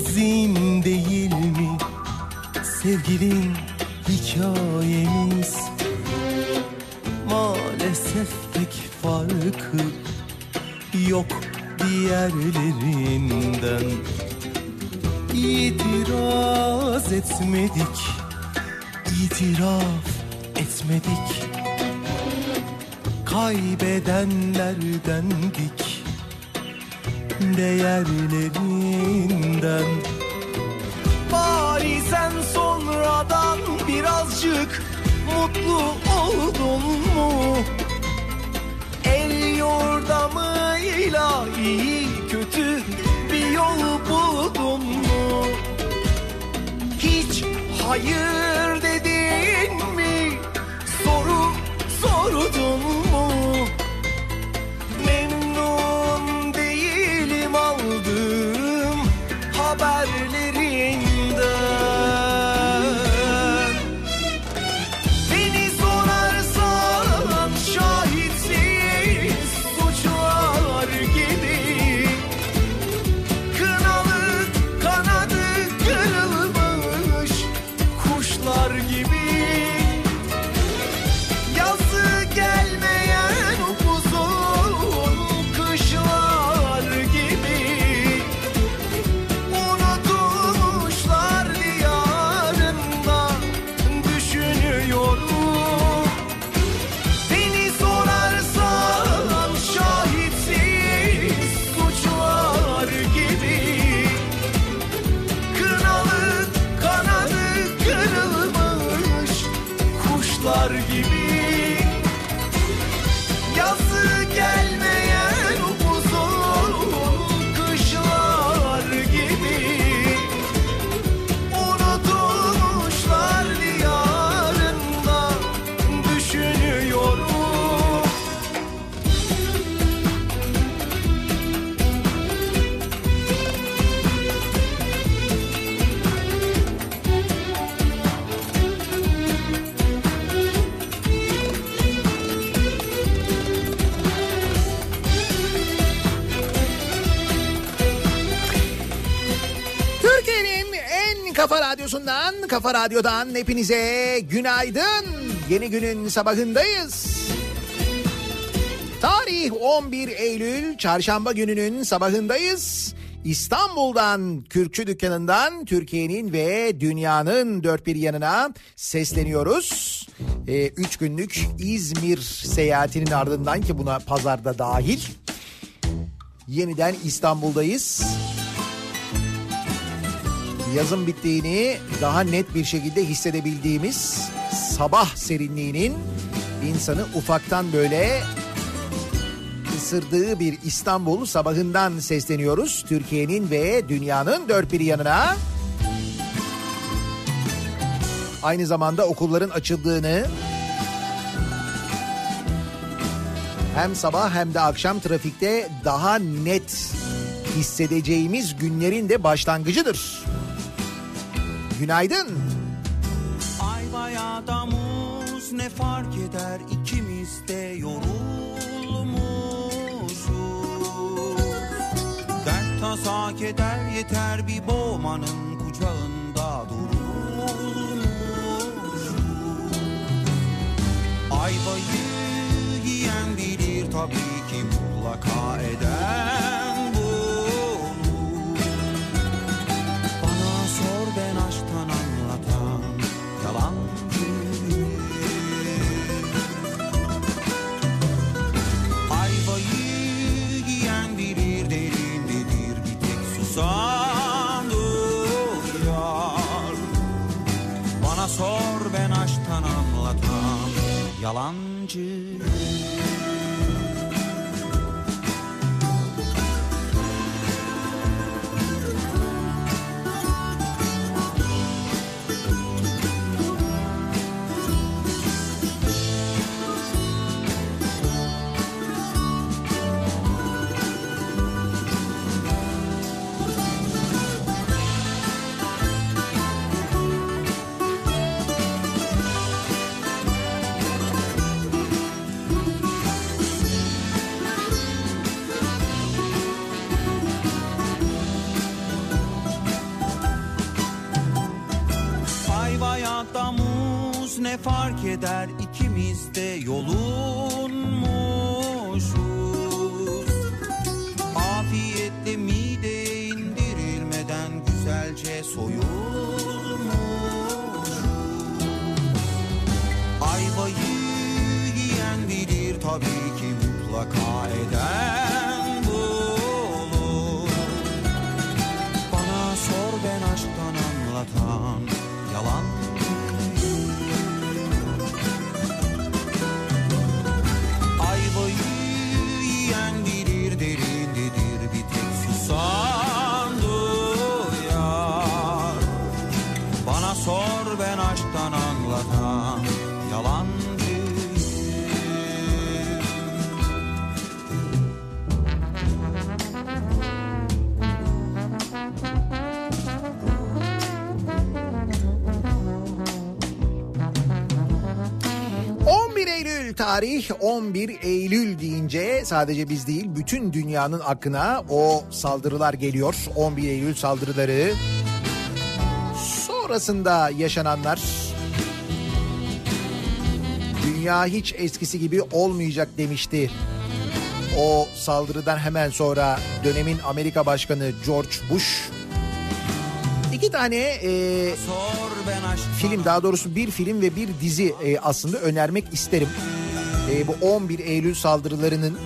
Ne Kafa Radyo'dan hepinize günaydın. Yeni günün sabahındayız. Tarih 11 Eylül çarşamba gününün sabahındayız. İstanbul'dan Kürkçü Dükkanı'ndan Türkiye'nin ve dünyanın dört bir yanına sesleniyoruz. Ee, üç günlük İzmir seyahatinin ardından ki buna pazarda dahil. Yeniden İstanbul'dayız. Yazın bittiğini daha net bir şekilde hissedebildiğimiz sabah serinliğinin insanı ufaktan böyle ısırdığı bir İstanbul sabahından sesleniyoruz. Türkiye'nin ve dünyanın dört bir yanına. Aynı zamanda okulların açıldığını hem sabah hem de akşam trafikte daha net hissedeceğimiz günlerin de başlangıcıdır. Günaydın. Ay veya da muz ne fark eder ikimiz de yorulmuşuz. Dert tasa keder yeter bir boğmanın kucağında durulmuşuz. Ayvayı yiyen bilir tabii ki mutlaka eden ben aşktan anlatan yalancıyım Ayvayı yiyen bilir derindedir bir tek susan duyar Bana sor ben aşktan anlatan yalancı ne fark eder? İkimiz de yolunmuşuz. Afiyetle mideye indirilmeden güzelce soyulmuş tarih 11 Eylül deyince sadece biz değil bütün dünyanın aklına o saldırılar geliyor. 11 Eylül saldırıları sonrasında yaşananlar dünya hiç eskisi gibi olmayacak demişti. O saldırıdan hemen sonra dönemin Amerika Başkanı George Bush iki tane e, film daha doğrusu bir film ve bir dizi e, aslında önermek isterim. E, bu 11 Eylül saldırılarının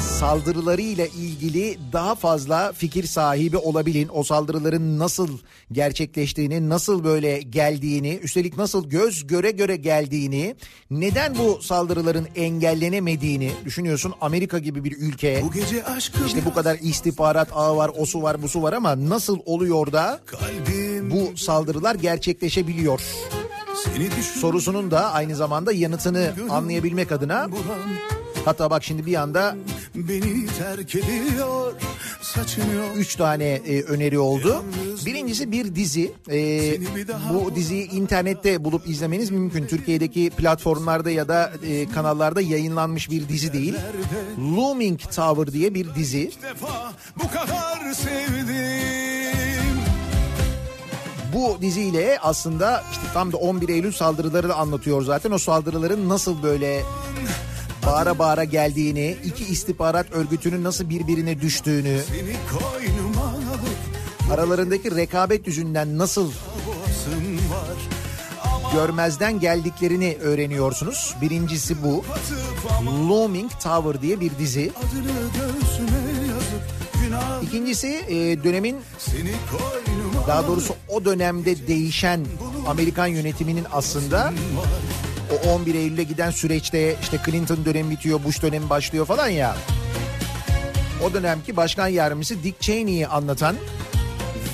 saldırılarıyla ilgili daha fazla fikir sahibi olabilin. O saldırıların nasıl gerçekleştiğini, nasıl böyle geldiğini, üstelik nasıl göz göre göre geldiğini, neden bu saldırıların engellenemediğini düşünüyorsun. Amerika gibi bir ülke. Bu gece aşkı İşte bu kadar istihbarat ağı var, osu var, busu var ama nasıl oluyor da kalbim bu saldırılar gerçekleşebiliyor? düşün sorusunun da aynı zamanda yanıtını anlayabilmek adına hatta bak şimdi bir anda beni terk ediyor saçın yok üç tane e, öneri oldu. Birincisi bir dizi. E, bu diziyi internette bulup izlemeniz mümkün. Türkiye'deki platformlarda ya da e, kanallarda yayınlanmış bir dizi değil. Looming Tower diye bir dizi. bu kadar sevdim bu diziyle aslında işte tam da 11 Eylül saldırıları da anlatıyor zaten. O saldırıların nasıl böyle bağıra bağıra geldiğini, iki istihbarat örgütünün nasıl birbirine düştüğünü, aralarındaki rekabet yüzünden nasıl görmezden geldiklerini öğreniyorsunuz. Birincisi bu. Looming Tower diye bir dizi. İkincisi e, dönemin daha doğrusu o dönemde değişen Amerikan yönetiminin aslında o 11 Eylül'e giden süreçte işte Clinton dönemi bitiyor, Bush dönemi başlıyor falan ya. O dönemki başkan yardımcısı Dick Cheney'i anlatan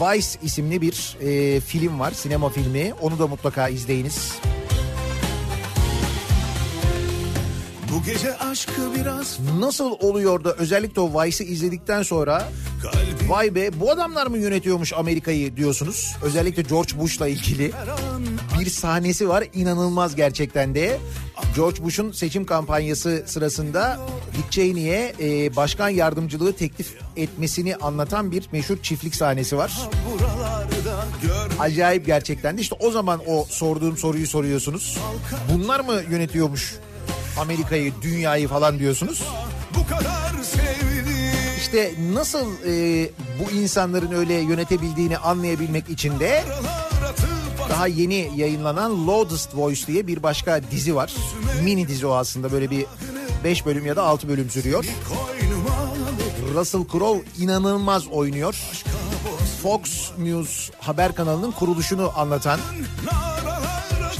Vice isimli bir e, film var, sinema filmi. Onu da mutlaka izleyiniz. Bu gece aşkı biraz Nasıl oluyor da özellikle o Vice'ı izledikten sonra kalbi vay be bu adamlar mı yönetiyormuş Amerika'yı diyorsunuz. Özellikle George Bush'la ilgili. bir sahnesi var inanılmaz gerçekten de. George Bush'un seçim kampanyası sırasında Dick Cheney'e e, başkan yardımcılığı teklif etmesini anlatan bir meşhur çiftlik sahnesi var. Acayip gerçekten de işte o zaman o sorduğum soruyu soruyorsunuz. Bunlar mı yönetiyormuş Amerika'yı, dünyayı falan diyorsunuz. bu kadar sevdim. İşte nasıl e, bu insanların öyle yönetebildiğini anlayabilmek için de Daha yeni yayınlanan Loudest Voice diye bir başka dizi var. Mini dizi o aslında böyle bir 5 bölüm ya da 6 bölüm sürüyor. Russell Crowe inanılmaz oynuyor. Fox News haber kanalının kuruluşunu anlatan,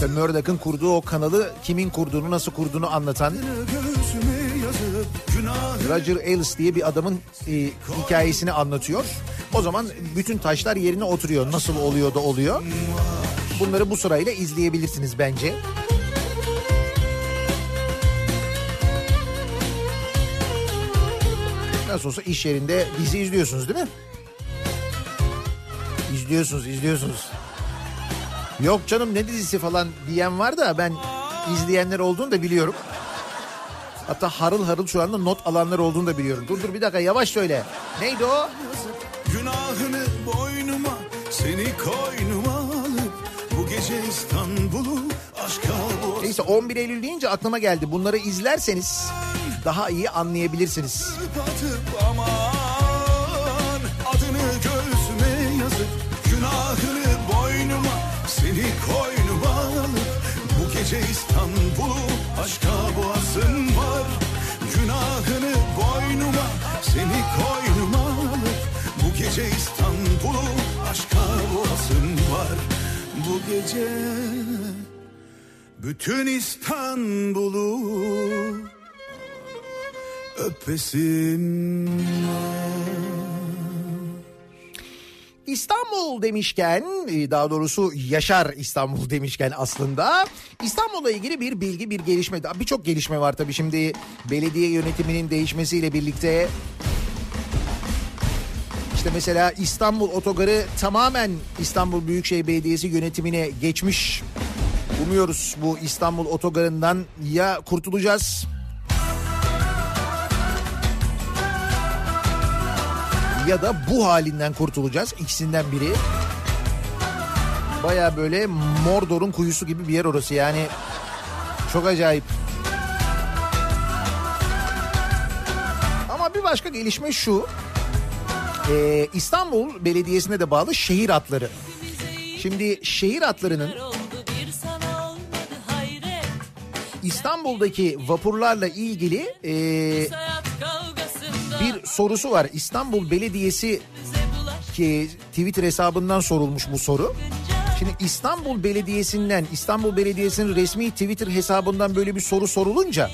işte Murdoch'ın kurduğu o kanalı kimin kurduğunu, nasıl kurduğunu anlatan Roger Ailes diye bir adamın e, hikayesini anlatıyor. O zaman bütün taşlar yerine oturuyor. Nasıl oluyor da oluyor. Bunları bu sırayla izleyebilirsiniz bence. Nasıl olsa iş yerinde dizi izliyorsunuz değil mi? İzliyorsunuz, izliyorsunuz. Yok canım ne dizisi falan diyen var da ben izleyenler olduğunu da biliyorum. Hatta harıl harıl şu anda not alanlar olduğunu da biliyorum. Dur dur bir dakika yavaş söyle. Neydi o? Günahını boynuma seni koynuma alıp bu gece İstanbul'u aşka boğazıp Neyse 11 Eylül deyince aklıma geldi. Bunları izlerseniz daha iyi anlayabilirsiniz. atıp aman adını gece İstanbul'u aşka boğazın var. Günahını boynuma seni koynuma alıp bu gece İstanbul'u aşka boğazın var. Bu gece bütün İstanbul'u öpesim İstanbul demişken e, daha doğrusu Yaşar İstanbul demişken aslında İstanbul'la ilgili bir bilgi bir gelişme birçok gelişme var tabii şimdi belediye yönetiminin değişmesiyle birlikte işte mesela İstanbul Otogarı tamamen İstanbul Büyükşehir Belediyesi yönetimine geçmiş. Umuyoruz bu İstanbul Otogarı'ndan ya kurtulacağız ya da bu halinden kurtulacağız. İkisinden biri. Baya böyle Mordor'un kuyusu gibi bir yer orası yani. Çok acayip. Ama bir başka gelişme şu. Ee, İstanbul Belediyesi'ne de bağlı şehir hatları. Şimdi şehir hayret İstanbul'daki vapurlarla ilgili kavgasında bir sorusu var. İstanbul Belediyesi ki Twitter hesabından sorulmuş bu soru. Şimdi İstanbul Belediyesi'nden İstanbul Belediyesi'nin resmi Twitter hesabından böyle bir soru sorulunca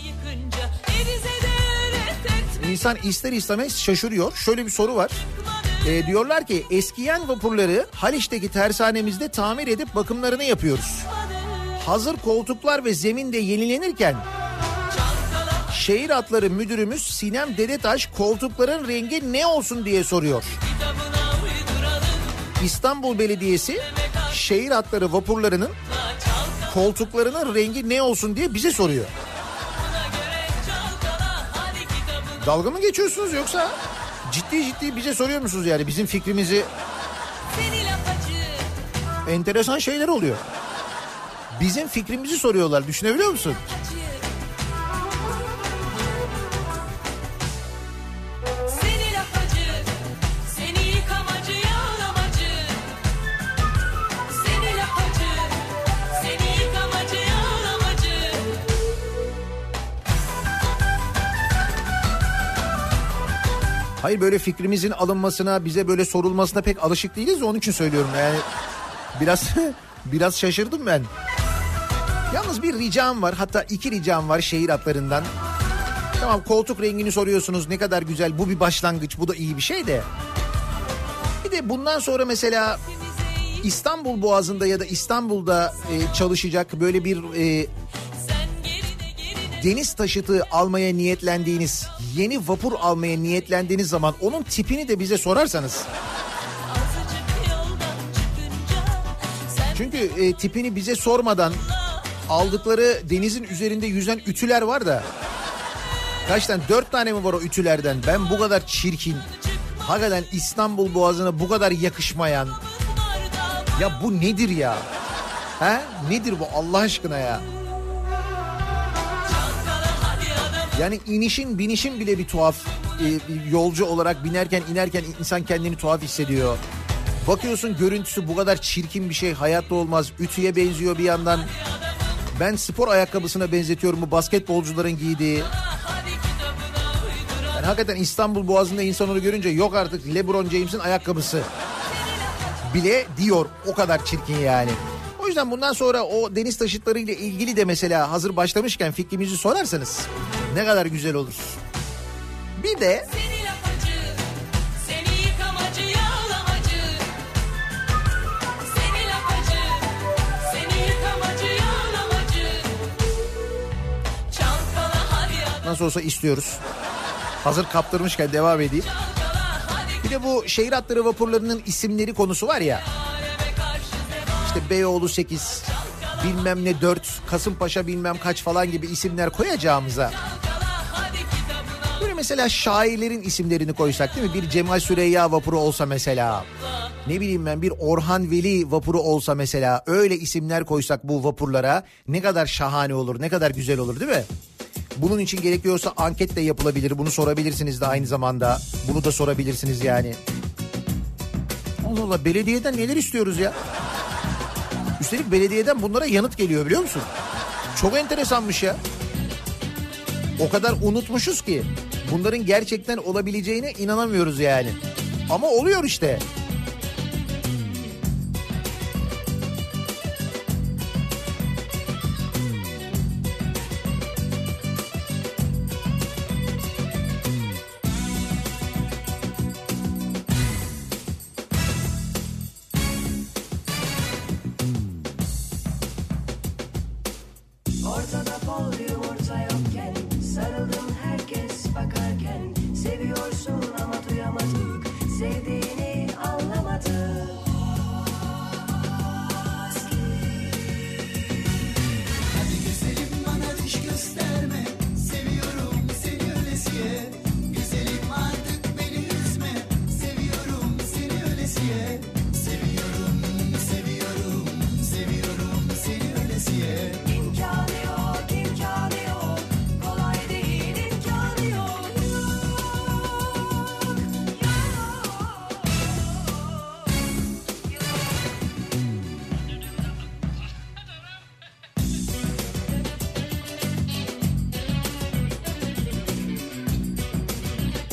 insan ister istemez şaşırıyor. Şöyle bir soru var. Ee, diyorlar ki eskiyen vapurları Haliç'teki tersanemizde tamir edip bakımlarını yapıyoruz. Hazır koltuklar ve zemin de yenilenirken Şehir Hatları Müdürümüz Sinem Dedetaş koltukların rengi ne olsun diye soruyor. İstanbul Belediyesi şehir hatları vapurlarının koltuklarının rengi ne olsun diye bize soruyor. Dalga mı geçiyorsunuz yoksa ciddi ciddi bize soruyor musunuz yani bizim fikrimizi enteresan şeyler oluyor. Bizim fikrimizi soruyorlar düşünebiliyor musun? Seni Hayır böyle fikrimizin alınmasına bize böyle sorulmasına pek alışık değiliz de onun için söylüyorum yani. Biraz biraz şaşırdım ben. Yalnız bir ricam var hatta iki ricam var şehir hatlarından. Tamam koltuk rengini soruyorsunuz ne kadar güzel bu bir başlangıç bu da iyi bir şey de. Bir de bundan sonra mesela İstanbul Boğazı'nda ya da İstanbul'da e, çalışacak böyle bir e, deniz taşıtı almaya niyetlendiğiniz, yeni vapur almaya niyetlendiğiniz zaman onun tipini de bize sorarsanız. Çünkü e, tipini bize sormadan aldıkları denizin üzerinde yüzen ütüler var da. Kaç tane? Dört tane mi var o ütülerden? Ben bu kadar çirkin, hakikaten İstanbul Boğazı'na bu kadar yakışmayan. Ya bu nedir ya? He? Nedir bu Allah aşkına ya? Yani inişin binişin bile bir tuhaf. E, yolcu olarak binerken inerken insan kendini tuhaf hissediyor. Bakıyorsun görüntüsü bu kadar çirkin bir şey hayatta olmaz. Ütüye benziyor bir yandan. Ben spor ayakkabısına benzetiyorum bu basketbolcuların giydiği. Yani hakikaten İstanbul Boğazı'nda insan onu görünce yok artık LeBron James'in ayakkabısı bile diyor. O kadar çirkin yani. O yüzden bundan sonra o deniz taşıtları ile ilgili de mesela hazır başlamışken fikrimizi sorarsanız ne kadar güzel olur. Bir de nasıl olsa istiyoruz. Hazır kaptırmışken devam edeyim. Bir de bu şehir hatları vapurlarının isimleri konusu var ya. İşte Beyoğlu 8, bilmem ne 4, Kasımpaşa bilmem kaç falan gibi isimler koyacağımıza. Mesela şairlerin isimlerini koysak değil mi? Bir Cemal Süreyya vapuru olsa mesela. Ne bileyim ben bir Orhan Veli vapuru olsa mesela. Öyle isimler koysak bu vapurlara ne kadar şahane olur, ne kadar güzel olur değil mi? Bunun için gerekiyorsa anket de yapılabilir. Bunu sorabilirsiniz de aynı zamanda. Bunu da sorabilirsiniz yani. Allah Allah belediyeden neler istiyoruz ya? Üstelik belediyeden bunlara yanıt geliyor biliyor musun? Çok enteresanmış ya. O kadar unutmuşuz ki bunların gerçekten olabileceğine inanamıyoruz yani. Ama oluyor işte.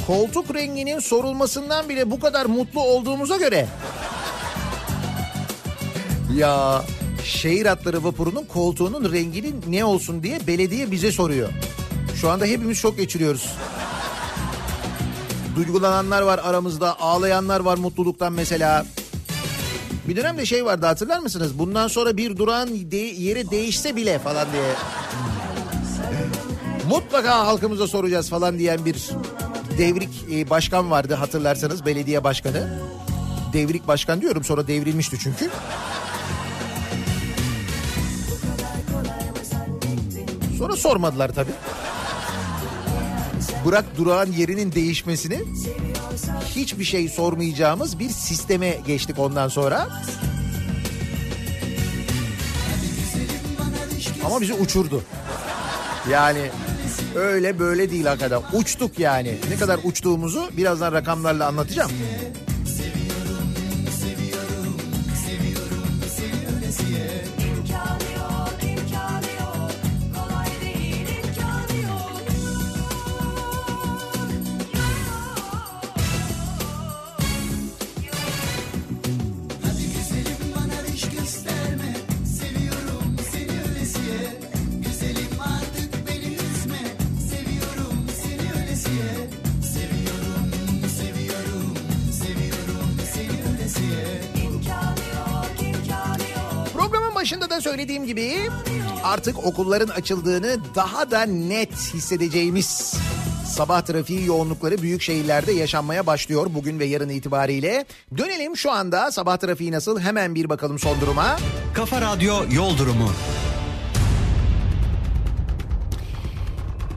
Koltuk renginin sorulmasından bile bu kadar mutlu olduğumuza göre. Ya şehir hatları vapurunun koltuğunun renginin ne olsun diye belediye bize soruyor. Şu anda hepimiz şok geçiriyoruz. Duygulananlar var aramızda, ağlayanlar var mutluluktan mesela. Bir dönemde şey vardı hatırlar mısınız? Bundan sonra bir durağın de- yeri değişse bile falan diye. Mutlaka halkımıza soracağız falan diyen bir devrik e, başkan vardı hatırlarsanız belediye başkanı. Devrik başkan diyorum sonra devrilmişti çünkü. Sonra sormadılar tabii. Bırak durağın yerinin değişmesini hiçbir şey sormayacağımız bir sisteme geçtik ondan sonra. Ama bizi uçurdu. Yani öyle böyle değil hakikaten. Uçtuk yani. Ne kadar uçtuğumuzu birazdan rakamlarla anlatacağım. Artık okulların açıldığını daha da net hissedeceğimiz sabah trafiği yoğunlukları büyük şehirlerde yaşanmaya başlıyor bugün ve yarın itibariyle. Dönelim şu anda sabah trafiği nasıl hemen bir bakalım son duruma. Kafa Radyo Yol Durumu.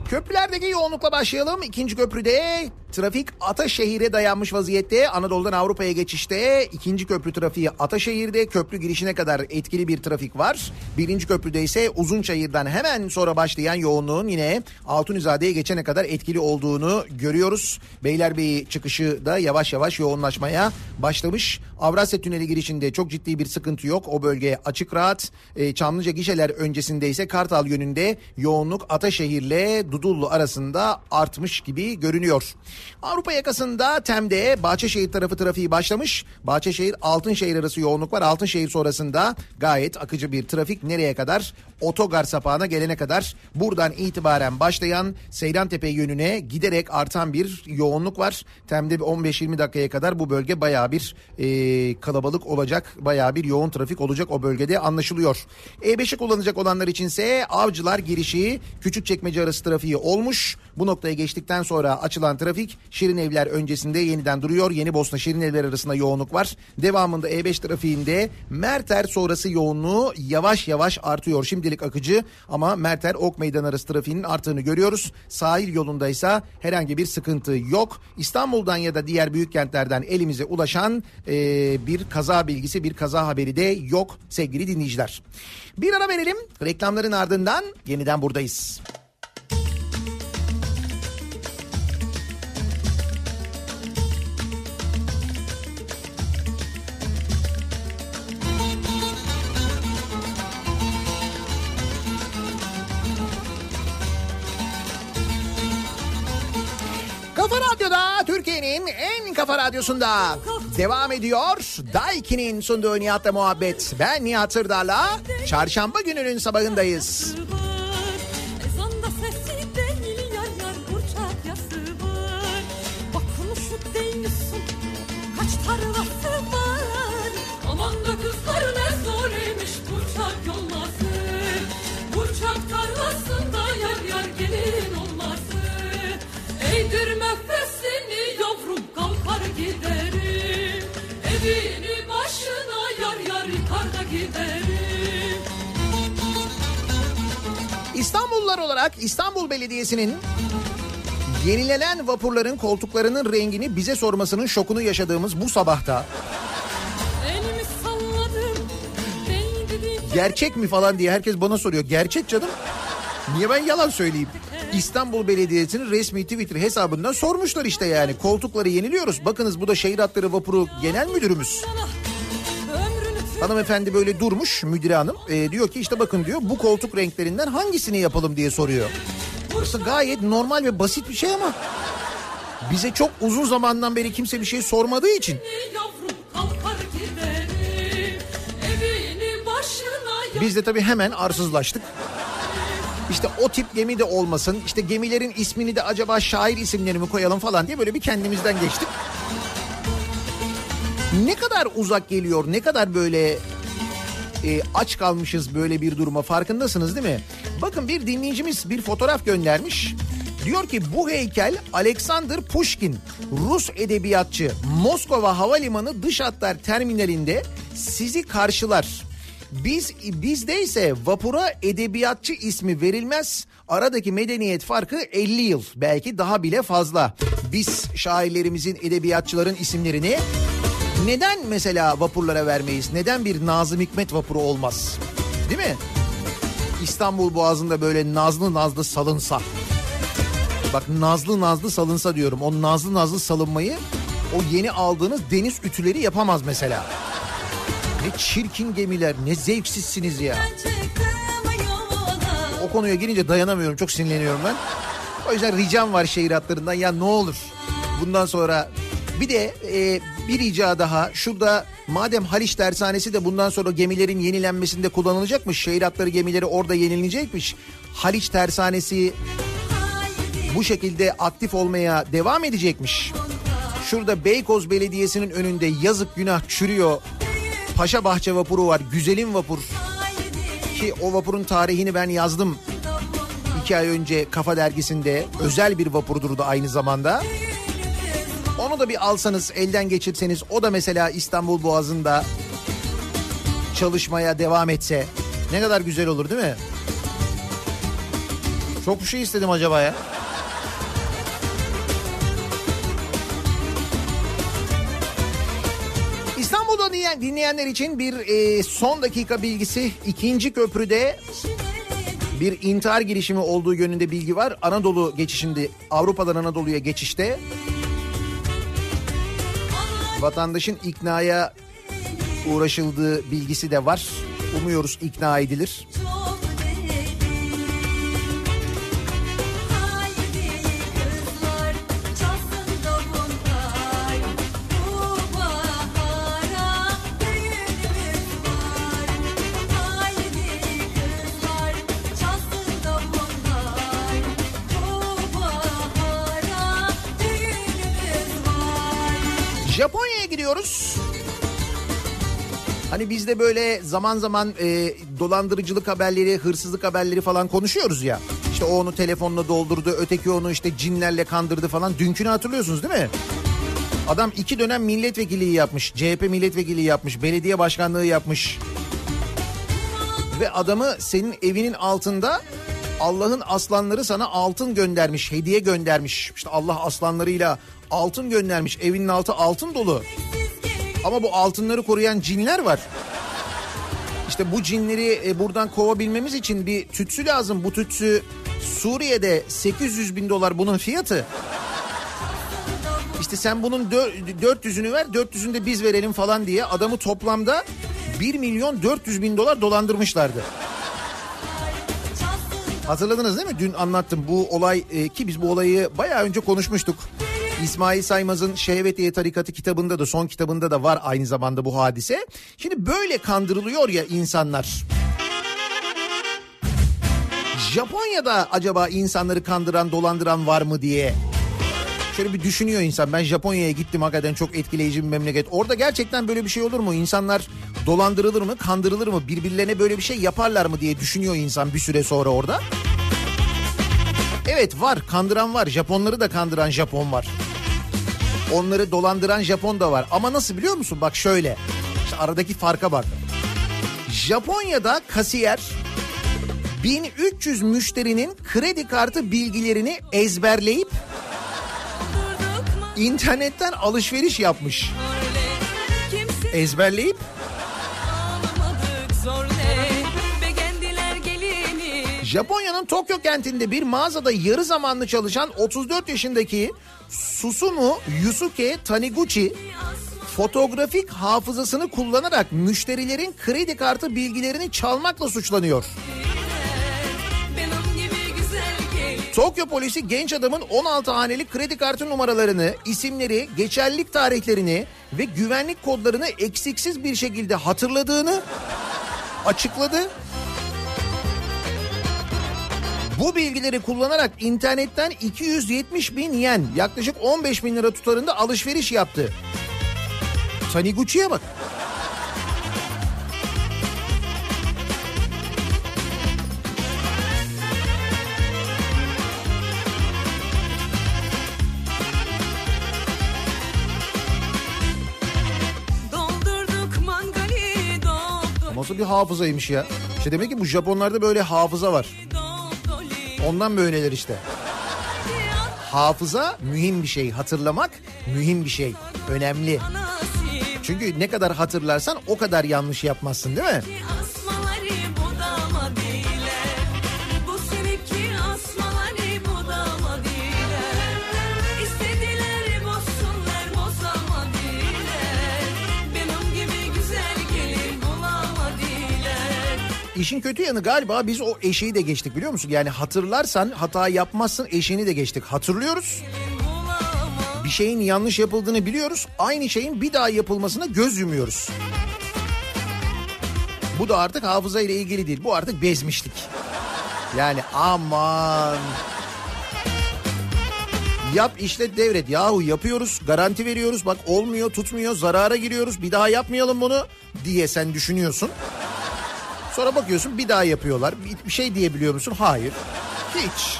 Köprülerdeki yoğunlukla başlayalım. İkinci köprüde trafik Ataşehir'e dayanmış vaziyette. Anadolu'dan Avrupa'ya geçişte ikinci köprü trafiği Ataşehir'de köprü girişine kadar etkili bir trafik var. Birinci köprüde ise Uzunçayır'dan hemen sonra başlayan yoğunluğun yine Altunizade'ye geçene kadar etkili olduğunu görüyoruz. Beylerbeyi çıkışı da yavaş yavaş yoğunlaşmaya başlamış. Avrasya Tüneli girişinde çok ciddi bir sıkıntı yok. O bölge açık rahat. E, Çamlıca gişeler öncesinde ise Kartal yönünde yoğunluk Ataşehir'le Dudullu arasında artmış gibi görünüyor. Avrupa yakasında Tem'de Bahçeşehir tarafı trafiği başlamış. Bahçeşehir Altınşehir arası yoğunluk var. Altınşehir sonrasında gayet akıcı bir trafik nereye kadar? Otogar sapağına gelene kadar buradan itibaren başlayan Seyrantepe yönüne giderek artan bir yoğunluk var. Tem'de bir 15-20 dakikaya kadar bu bölge bayağı bir e, kalabalık olacak. Bayağı bir yoğun trafik olacak o bölgede anlaşılıyor. E5'i kullanacak olanlar içinse Avcılar girişi Küçükçekmece arası trafiği olmuş. Bu noktaya geçtikten sonra açılan trafik Şirin Evler öncesinde yeniden duruyor. Yeni Bosna Şirin Evler arasında yoğunluk var. Devamında E5 trafiğinde Merter sonrası yoğunluğu yavaş yavaş artıyor. Şimdilik akıcı ama Merter Ok Meydan arası trafiğinin arttığını görüyoruz. Sahil yolunda ise herhangi bir sıkıntı yok. İstanbul'dan ya da diğer büyük kentlerden elimize ulaşan e, bir kaza bilgisi, bir kaza haberi de yok sevgili dinleyiciler. Bir ara verelim. Reklamların ardından yeniden buradayız. Radyo'da Türkiye'nin en kafa radyosunda devam ediyor. Daiki'nin sunduğu Nihat'la muhabbet. Ben Nihat Sırdar'la çarşamba gününün sabahındayız. Giderim Evini başına yar yar yıkar da giderim İstanbullular olarak İstanbul Belediyesi'nin yenilenen vapurların koltuklarının rengini bize sormasının şokunu yaşadığımız bu sabahta salladım. Gerçek mi falan diye herkes bana soruyor. Gerçek canım. Niye ben yalan söyleyeyim? İstanbul Belediyesi'nin resmi Twitter hesabından sormuşlar işte yani. Koltukları yeniliyoruz. Bakınız bu da şehir hatları vapuru genel müdürümüz. Hanımefendi böyle durmuş müdüre hanım. Ee, diyor ki işte bakın diyor bu koltuk renklerinden hangisini yapalım diye soruyor. Burası gayet normal ve basit bir şey ama bize çok uzun zamandan beri kimse bir şey sormadığı için biz de tabii hemen arsızlaştık. İşte o tip gemi de olmasın. İşte gemilerin ismini de acaba şair isimlerini mi koyalım falan diye böyle bir kendimizden geçtik. Ne kadar uzak geliyor, ne kadar böyle e, aç kalmışız böyle bir duruma farkındasınız değil mi? Bakın bir dinleyicimiz bir fotoğraf göndermiş. Diyor ki bu heykel Alexander Pushkin, Rus edebiyatçı Moskova Havalimanı Dış Hatlar Terminalinde sizi karşılar. Biz bizde ise vapura edebiyatçı ismi verilmez. Aradaki medeniyet farkı 50 yıl belki daha bile fazla. Biz şairlerimizin edebiyatçıların isimlerini neden mesela vapurlara vermeyiz? Neden bir Nazım Hikmet vapuru olmaz? Değil mi? İstanbul Boğazı'nda böyle nazlı nazlı salınsa. Bak nazlı nazlı salınsa diyorum. O nazlı nazlı salınmayı o yeni aldığınız deniz ütüleri yapamaz mesela. Ne çirkin gemiler ne zevksizsiniz ya. O konuya girince dayanamıyorum çok sinirleniyorum ben. O yüzden ricam var şehir hatlarından ya ne olur bundan sonra bir de e, bir rica daha şurada madem Haliç Tersanesi de bundan sonra gemilerin yenilenmesinde kullanılacakmış. Şehir hatları gemileri orada yenilecekmiş. Haliç Tersanesi bu şekilde aktif olmaya devam edecekmiş. Şurada Beykoz Belediyesi'nin önünde yazık günah çürüyor. Paşa Bahçe vapuru var. Güzelim vapur. Ki o vapurun tarihini ben yazdım. iki ay önce Kafa Dergisi'nde özel bir vapurdur da aynı zamanda. Onu da bir alsanız elden geçirseniz o da mesela İstanbul Boğazı'nda çalışmaya devam etse ne kadar güzel olur değil mi? Çok bir şey istedim acaba ya. Dinleyen, dinleyenler için bir e, son dakika bilgisi. ikinci köprüde bir intihar girişimi olduğu yönünde bilgi var. Anadolu geçişinde Avrupa'dan Anadolu'ya geçişte vatandaşın iknaya uğraşıldığı bilgisi de var. Umuyoruz ikna edilir. Japonya'ya Hani biz de böyle zaman zaman e, dolandırıcılık haberleri, hırsızlık haberleri falan konuşuyoruz ya. İşte o onu telefonla doldurdu, öteki onu işte cinlerle kandırdı falan. Dünkünü hatırlıyorsunuz değil mi? Adam iki dönem milletvekilliği yapmış, CHP milletvekilliği yapmış, belediye başkanlığı yapmış. Ve adamı senin evinin altında Allah'ın aslanları sana altın göndermiş, hediye göndermiş. İşte Allah aslanlarıyla altın göndermiş, evinin altı altın dolu. Ama bu altınları koruyan cinler var. İşte bu cinleri e, buradan kovabilmemiz için bir tütsü lazım. Bu tütsü Suriye'de 800 bin dolar bunun fiyatı. İşte sen bunun dö- 400'ünü ver 400'ünü de biz verelim falan diye adamı toplamda 1 milyon 400 bin dolar dolandırmışlardı. Hatırladınız değil mi? Dün anlattım bu olay e, ki biz bu olayı bayağı önce konuşmuştuk. İsmail Saymaz'ın Şehvetiye Tarikatı kitabında da son kitabında da var aynı zamanda bu hadise. Şimdi böyle kandırılıyor ya insanlar. Japonya'da acaba insanları kandıran dolandıran var mı diye şöyle bir düşünüyor insan. Ben Japonya'ya gittim hakikaten çok etkileyici bir memleket. Orada gerçekten böyle bir şey olur mu? İnsanlar dolandırılır mı, kandırılır mı? Birbirlerine böyle bir şey yaparlar mı diye düşünüyor insan bir süre sonra orada. Evet var, kandıran var. Japonları da kandıran Japon var. Onları dolandıran Japon da var. Ama nasıl biliyor musun? Bak şöyle. İşte aradaki farka bak. Japonya'da kasiyer 1300 müşterinin kredi kartı bilgilerini ezberleyip internetten alışveriş yapmış. Ezberleyip Japonya'nın Tokyo kentinde bir mağazada yarı zamanlı çalışan 34 yaşındaki Susumu Yusuke Taniguchi fotoğrafik hafızasını kullanarak müşterilerin kredi kartı bilgilerini çalmakla suçlanıyor. Tokyo polisi genç adamın 16 haneli kredi kartı numaralarını, isimleri, geçerlilik tarihlerini ve güvenlik kodlarını eksiksiz bir şekilde hatırladığını açıkladı. Bu bilgileri kullanarak internetten 270 bin yen yaklaşık 15 bin lira tutarında alışveriş yaptı. Taniguchi'ye bak. Nasıl bir hafızaymış ya. İşte demek ki bu Japonlarda böyle hafıza var. Ondan böyleler işte. Hafıza mühim bir şey. Hatırlamak mühim bir şey. Önemli. Çünkü ne kadar hatırlarsan o kadar yanlış yapmazsın değil mi? İşin kötü yanı galiba biz o eşiği de geçtik biliyor musun? Yani hatırlarsan hata yapmazsın eşiğini de geçtik. Hatırlıyoruz. Bir şeyin yanlış yapıldığını biliyoruz. Aynı şeyin bir daha yapılmasına göz yumuyoruz. Bu da artık hafıza ile ilgili değil. Bu artık bezmişlik. Yani aman. Yap işlet devret. Yahu yapıyoruz garanti veriyoruz. Bak olmuyor tutmuyor zarara giriyoruz. Bir daha yapmayalım bunu diye sen düşünüyorsun. Sonra bakıyorsun bir daha yapıyorlar. Bir- şey diyebiliyor musun? Hayır. Hiç.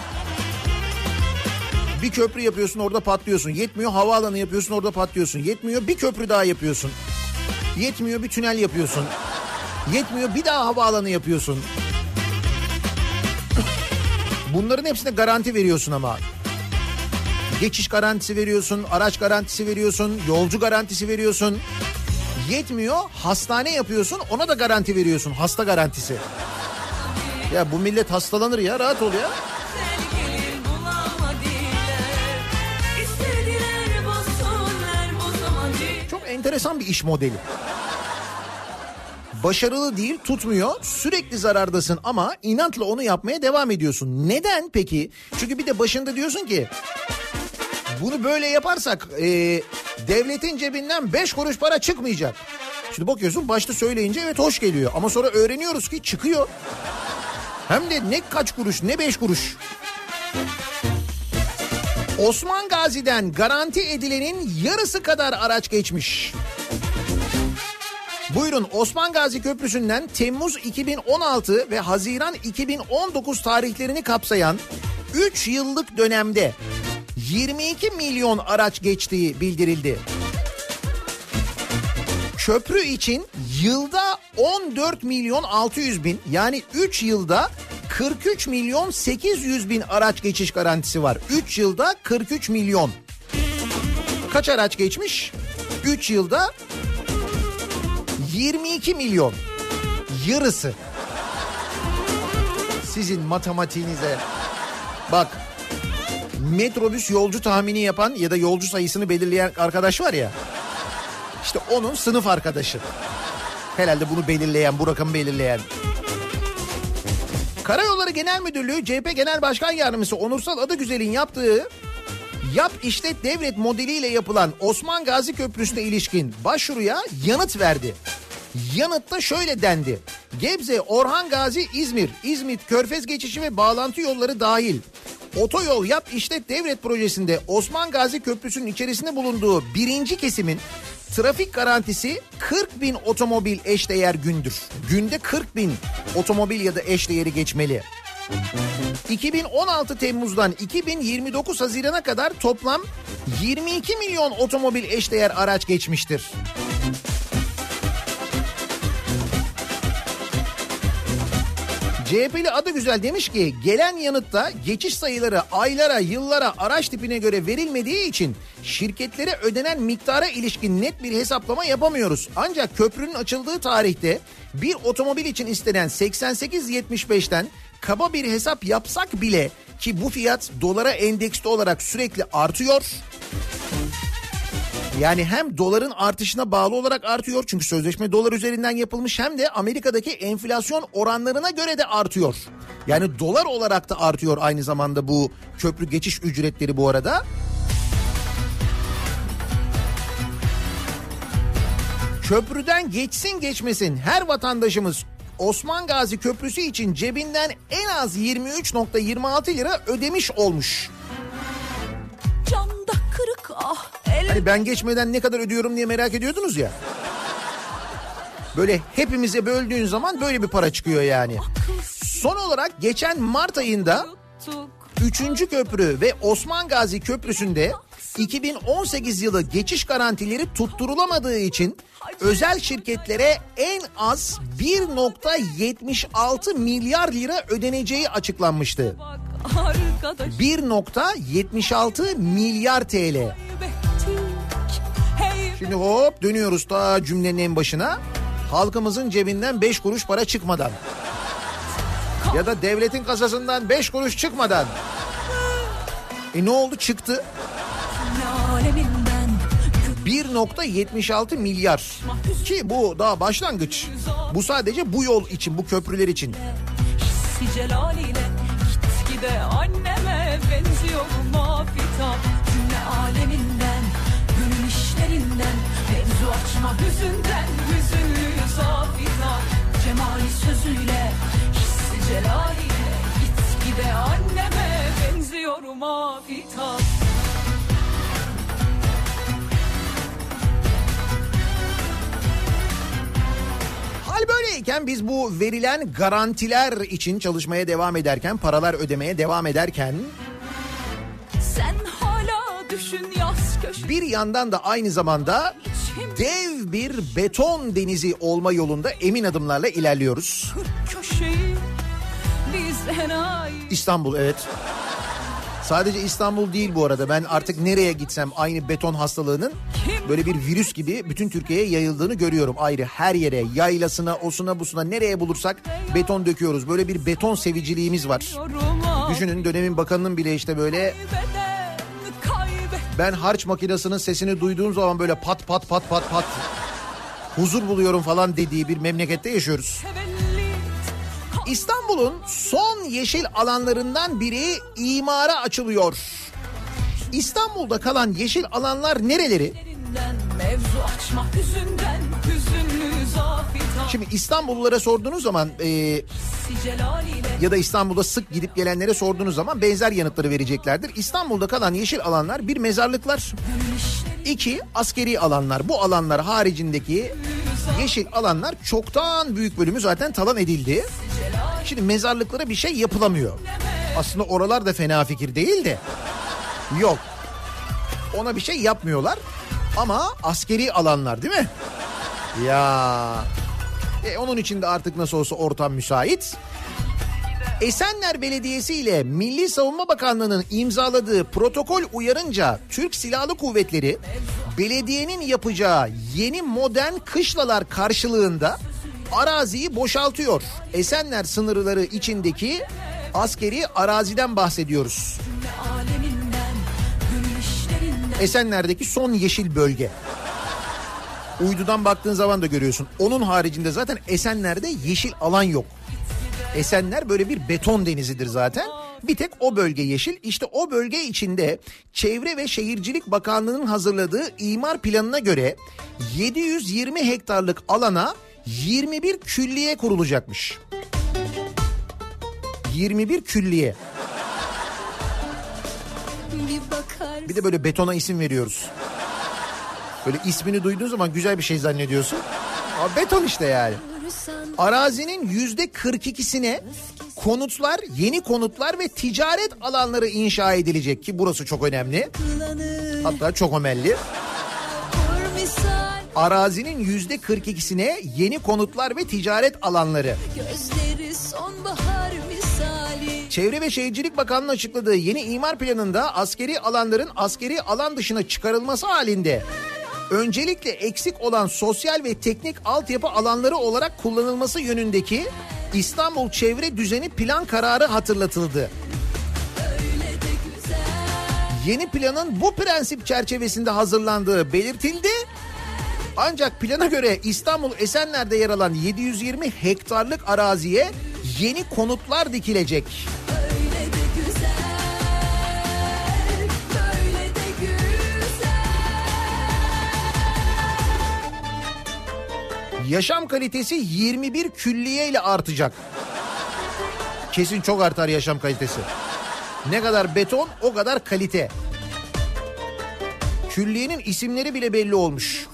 Bir köprü yapıyorsun orada patlıyorsun. Yetmiyor havaalanı yapıyorsun orada patlıyorsun. Yetmiyor bir köprü daha yapıyorsun. Yetmiyor bir tünel yapıyorsun. Yetmiyor bir daha havaalanı yapıyorsun. Bunların hepsine garanti veriyorsun ama. Geçiş garantisi veriyorsun, araç garantisi veriyorsun, yolcu garantisi veriyorsun. Yetmiyor hastane yapıyorsun ona da garanti veriyorsun hasta garantisi. Ya bu millet hastalanır ya rahat ol ya. Çok enteresan bir iş modeli. Başarılı değil tutmuyor sürekli zarardasın ama inatla onu yapmaya devam ediyorsun. Neden peki? Çünkü bir de başında diyorsun ki bunu böyle yaparsak e, devletin cebinden 5 kuruş para çıkmayacak. Şimdi bakıyorsun başta söyleyince evet hoş geliyor ama sonra öğreniyoruz ki çıkıyor. Hem de ne kaç kuruş ne 5 kuruş. Osman Gazi'den garanti edilenin yarısı kadar araç geçmiş. Buyurun Osman Gazi Köprüsü'nden Temmuz 2016 ve Haziran 2019 tarihlerini kapsayan 3 yıllık dönemde 22 milyon araç geçtiği bildirildi. Köprü için yılda 14 milyon 600 bin yani 3 yılda 43 milyon 800 bin araç geçiş garantisi var. 3 yılda 43 milyon. Kaç araç geçmiş? 3 yılda 22 milyon. Yarısı. Sizin matematiğinize bak metrobüs yolcu tahmini yapan ya da yolcu sayısını belirleyen arkadaş var ya. İşte onun sınıf arkadaşı. Herhalde bunu belirleyen, bu rakamı belirleyen. Karayolları Genel Müdürlüğü CHP Genel Başkan Yardımcısı Onursal Adıgüzel'in yaptığı Yap işlet devlet modeliyle yapılan Osman Gazi Köprüsü'ne ilişkin başvuruya yanıt verdi. Yanıtta şöyle dendi. Gebze, Orhan Gazi, İzmir, İzmit, Körfez geçişi ve bağlantı yolları dahil. Otoyol Yap işlet devlet projesinde Osman Gazi Köprüsü'nün içerisinde bulunduğu birinci kesimin trafik garantisi 40 bin otomobil eşdeğer gündür. Günde 40 bin otomobil ya da eşdeğeri geçmeli. 2016 Temmuz'dan 2029 Haziran'a kadar toplam 22 milyon otomobil eşdeğer araç geçmiştir. CHP'li adı güzel demiş ki gelen yanıtta geçiş sayıları aylara, yıllara, araç tipine göre verilmediği için şirketlere ödenen miktara ilişkin net bir hesaplama yapamıyoruz. Ancak köprünün açıldığı tarihte bir otomobil için istenen 88.75'ten kaba bir hesap yapsak bile ki bu fiyat dolara endeksli olarak sürekli artıyor. Yani hem doların artışına bağlı olarak artıyor çünkü sözleşme dolar üzerinden yapılmış hem de Amerika'daki enflasyon oranlarına göre de artıyor. Yani dolar olarak da artıyor aynı zamanda bu köprü geçiş ücretleri bu arada. Köprüden geçsin geçmesin her vatandaşımız Osman Gazi Köprüsü için cebinden en az 23.26 lira ödemiş olmuş. Camda kırık ah el Hani ben geçmeden ne kadar ödüyorum diye merak ediyordunuz ya. Böyle hepimize böldüğün zaman böyle bir para çıkıyor yani. Son olarak geçen Mart ayında tuttuk. 3. köprü ve Osman Gazi Köprüsü'nde 2018 yılı geçiş garantileri tutturulamadığı için özel şirketlere en az 1.76 milyar lira ödeneceği açıklanmıştı. Bak 1.76 milyar TL. Şimdi hop dönüyoruz ta cümlenin en başına. Halkımızın cebinden 5 kuruş para çıkmadan. Ya da devletin kasasından 5 kuruş çıkmadan. E ne oldu çıktı. aleminden 1.76 milyar ki bu daha başlangıç. Bu sadece bu yol için, bu köprüler için. Gitgide anneme benziyorum afitap Cümle aleminden, gönül işlerinden Mevzu açma hüzünden, hüzünlüyüz afitap Cemali sözüyle, hissi celaliyle gitgide anneme benziyorum afitap Hal böyleyken biz bu verilen garantiler için çalışmaya devam ederken, paralar ödemeye devam ederken Sen hala düşün yaz köşe bir yandan da aynı zamanda dev bir beton denizi olma yolunda emin adımlarla ilerliyoruz. köşeyi İstanbul evet. Sadece İstanbul değil bu arada. Ben artık nereye gitsem aynı beton hastalığının böyle bir virüs gibi bütün Türkiye'ye yayıldığını görüyorum. Ayrı her yere, yaylasına, osuna, busuna nereye bulursak beton döküyoruz. Böyle bir beton seviciliğimiz var. Düşünün dönemin bakanının bile işte böyle ben harç makinesinin sesini duyduğum zaman böyle pat pat pat pat pat huzur buluyorum falan dediği bir memlekette yaşıyoruz. tevellit İstanbul'un son yeşil alanlarından biri imara açılıyor. İstanbul'da kalan yeşil alanlar nereleri? Şimdi İstanbullulara sorduğunuz zaman e, ya da İstanbul'da sık gidip gelenlere sorduğunuz zaman benzer yanıtları vereceklerdir. İstanbul'da kalan yeşil alanlar bir mezarlıklar, iki askeri alanlar. Bu alanlar haricindeki yeşil alanlar çoktan büyük bölümü zaten talan edildi. Şimdi mezarlıklara bir şey yapılamıyor. Aslında oralar da fena fikir değil de. Yok. Ona bir şey yapmıyorlar. Ama askeri alanlar değil mi? Ya. E, onun için de artık nasıl olsa ortam müsait. Esenler Belediyesi ile Milli Savunma Bakanlığı'nın imzaladığı protokol uyarınca Türk Silahlı Kuvvetleri belediyenin yapacağı yeni modern kışlalar karşılığında araziyi boşaltıyor. Esenler sınırları içindeki askeri araziden bahsediyoruz. Esenler'deki son yeşil bölge. Uydudan baktığın zaman da görüyorsun. Onun haricinde zaten Esenler'de yeşil alan yok. Esenler böyle bir beton denizidir zaten. Bir tek o bölge yeşil. İşte o bölge içinde Çevre ve Şehircilik Bakanlığı'nın hazırladığı imar planına göre 720 hektarlık alana 21 külliye kurulacakmış. 21 külliye. bir Bir de böyle betona isim veriyoruz. Böyle ismini duyduğun zaman güzel bir şey zannediyorsun. Ama beton işte yani. Arazinin yüzde 42'sine konutlar, yeni konutlar ve ticaret alanları inşa edilecek ki burası çok önemli. Hatta çok önemli. misal Arazinin yüzde 42'sine yeni konutlar ve ticaret alanları. Çevre ve Şehircilik Bakanlığı açıkladığı yeni imar planında askeri alanların askeri alan dışına çıkarılması halinde öncelikle eksik olan sosyal ve teknik altyapı alanları olarak kullanılması yönündeki İstanbul Çevre Düzeni Plan Kararı hatırlatıldı. Yeni planın bu prensip çerçevesinde hazırlandığı belirtildi. Ancak plana göre İstanbul Esenler'de yer alan 720 hektarlık araziye yeni konutlar dikilecek. öyle Yaşam kalitesi 21 külliye ile artacak. Kesin çok artar yaşam kalitesi. Ne kadar beton o kadar kalite. Külliyenin isimleri bile belli olmuş.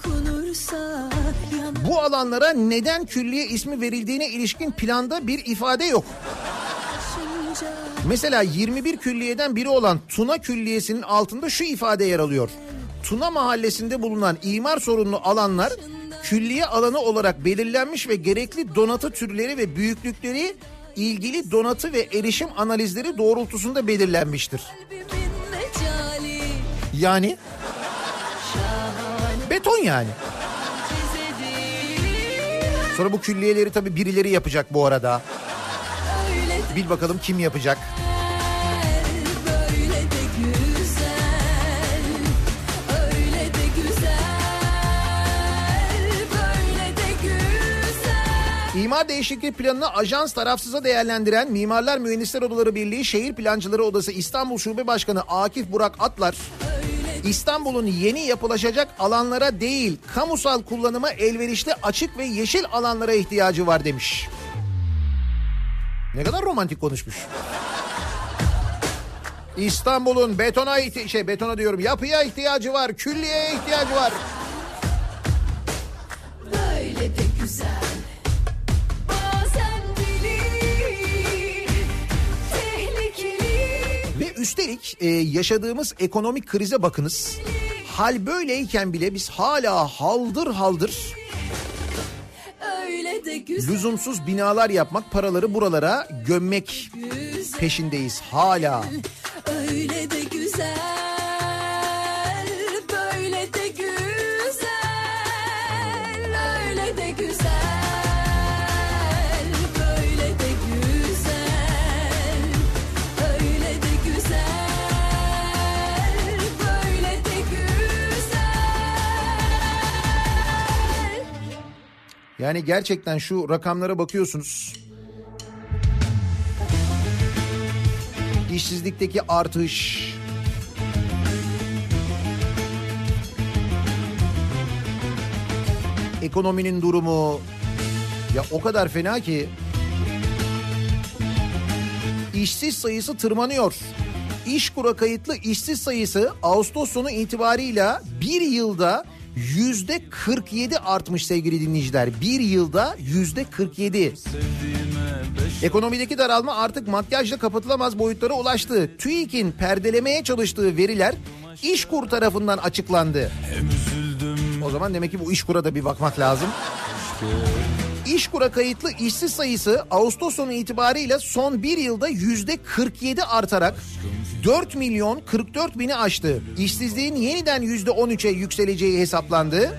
Bu alanlara neden külliye ismi verildiğine ilişkin planda bir ifade yok. Mesela 21 külliyeden biri olan Tuna Külliyesi'nin altında şu ifade yer alıyor. Tuna mahallesinde bulunan imar sorunlu alanlar külliye alanı olarak belirlenmiş ve gerekli donatı türleri ve büyüklükleri ilgili donatı ve erişim analizleri doğrultusunda belirlenmiştir. Yani beton yani. Sonra bu külliyeleri tabii birileri yapacak bu arada. Bil bakalım kim yapacak. İmar değişikliği planını ajans tarafsıza değerlendiren Mimarlar Mühendisler Odaları Birliği Şehir Plancıları Odası İstanbul Şube Başkanı Akif Burak Atlar İstanbul'un yeni yapılaşacak alanlara değil kamusal kullanıma elverişli açık ve yeşil alanlara ihtiyacı var demiş. Ne kadar romantik konuşmuş. İstanbul'un betona ihti- şey betona diyorum yapıya ihtiyacı var, külliyeye ihtiyacı var. Böyle de güzel üstelik e, yaşadığımız ekonomik krize bakınız. Hal böyleyken bile biz hala haldır haldır güzel lüzumsuz binalar yapmak, paraları buralara gömmek peşindeyiz hala. Öyle de güzel Yani gerçekten şu rakamlara bakıyorsunuz. İşsizlikteki artış. Ekonominin durumu ya o kadar fena ki işsiz sayısı tırmanıyor. İşkura kayıtlı işsiz sayısı Ağustos sonu itibarıyla bir yılda yüzde 47 artmış sevgili dinleyiciler. Bir yılda yüzde 47. Ekonomideki daralma artık makyajla kapatılamaz boyutlara ulaştı. TÜİK'in perdelemeye çalıştığı veriler İşkur tarafından açıklandı. O zaman demek ki bu İşkur'a da bir bakmak lazım. İşkur'a kayıtlı işsiz sayısı Ağustos sonu itibarıyla son bir yılda yüzde 47 artarak 4 milyon 44 bini aştı. İşsizliğin yeniden yüzde 13'e yükseleceği hesaplandı.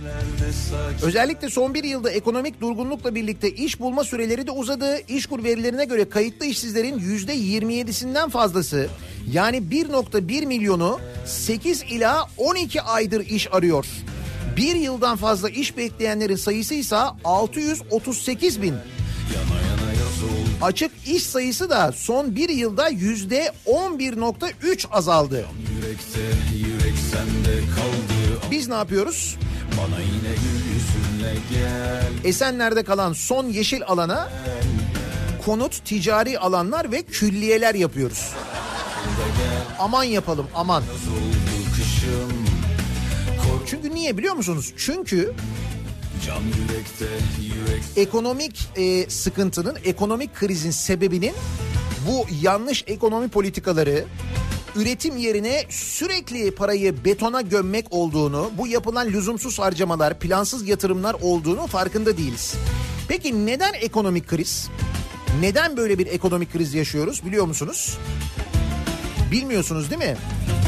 Özellikle son bir yılda ekonomik durgunlukla birlikte iş bulma süreleri de uzadı. İşkur verilerine göre kayıtlı işsizlerin yüzde 27'sinden fazlası yani 1.1 milyonu 8 ila 12 aydır iş arıyor. Bir yıldan fazla iş bekleyenlerin sayısı ise 638 bin. Açık iş sayısı da son bir yılda yüzde 11.3 azaldı. Yürekte yürek Biz ne yapıyoruz? Bana yine yüzünle gel Esenler'de kalan son yeşil alana konut, ticari alanlar ve külliyeler yapıyoruz. Aman yapalım aman. Çünkü niye biliyor musunuz? Çünkü ekonomik e, sıkıntının, ekonomik krizin sebebinin bu yanlış ekonomi politikaları, üretim yerine sürekli parayı betona gömmek olduğunu, bu yapılan lüzumsuz harcamalar, plansız yatırımlar olduğunu farkında değiliz. Peki neden ekonomik kriz? Neden böyle bir ekonomik kriz yaşıyoruz biliyor musunuz? Bilmiyorsunuz değil mi?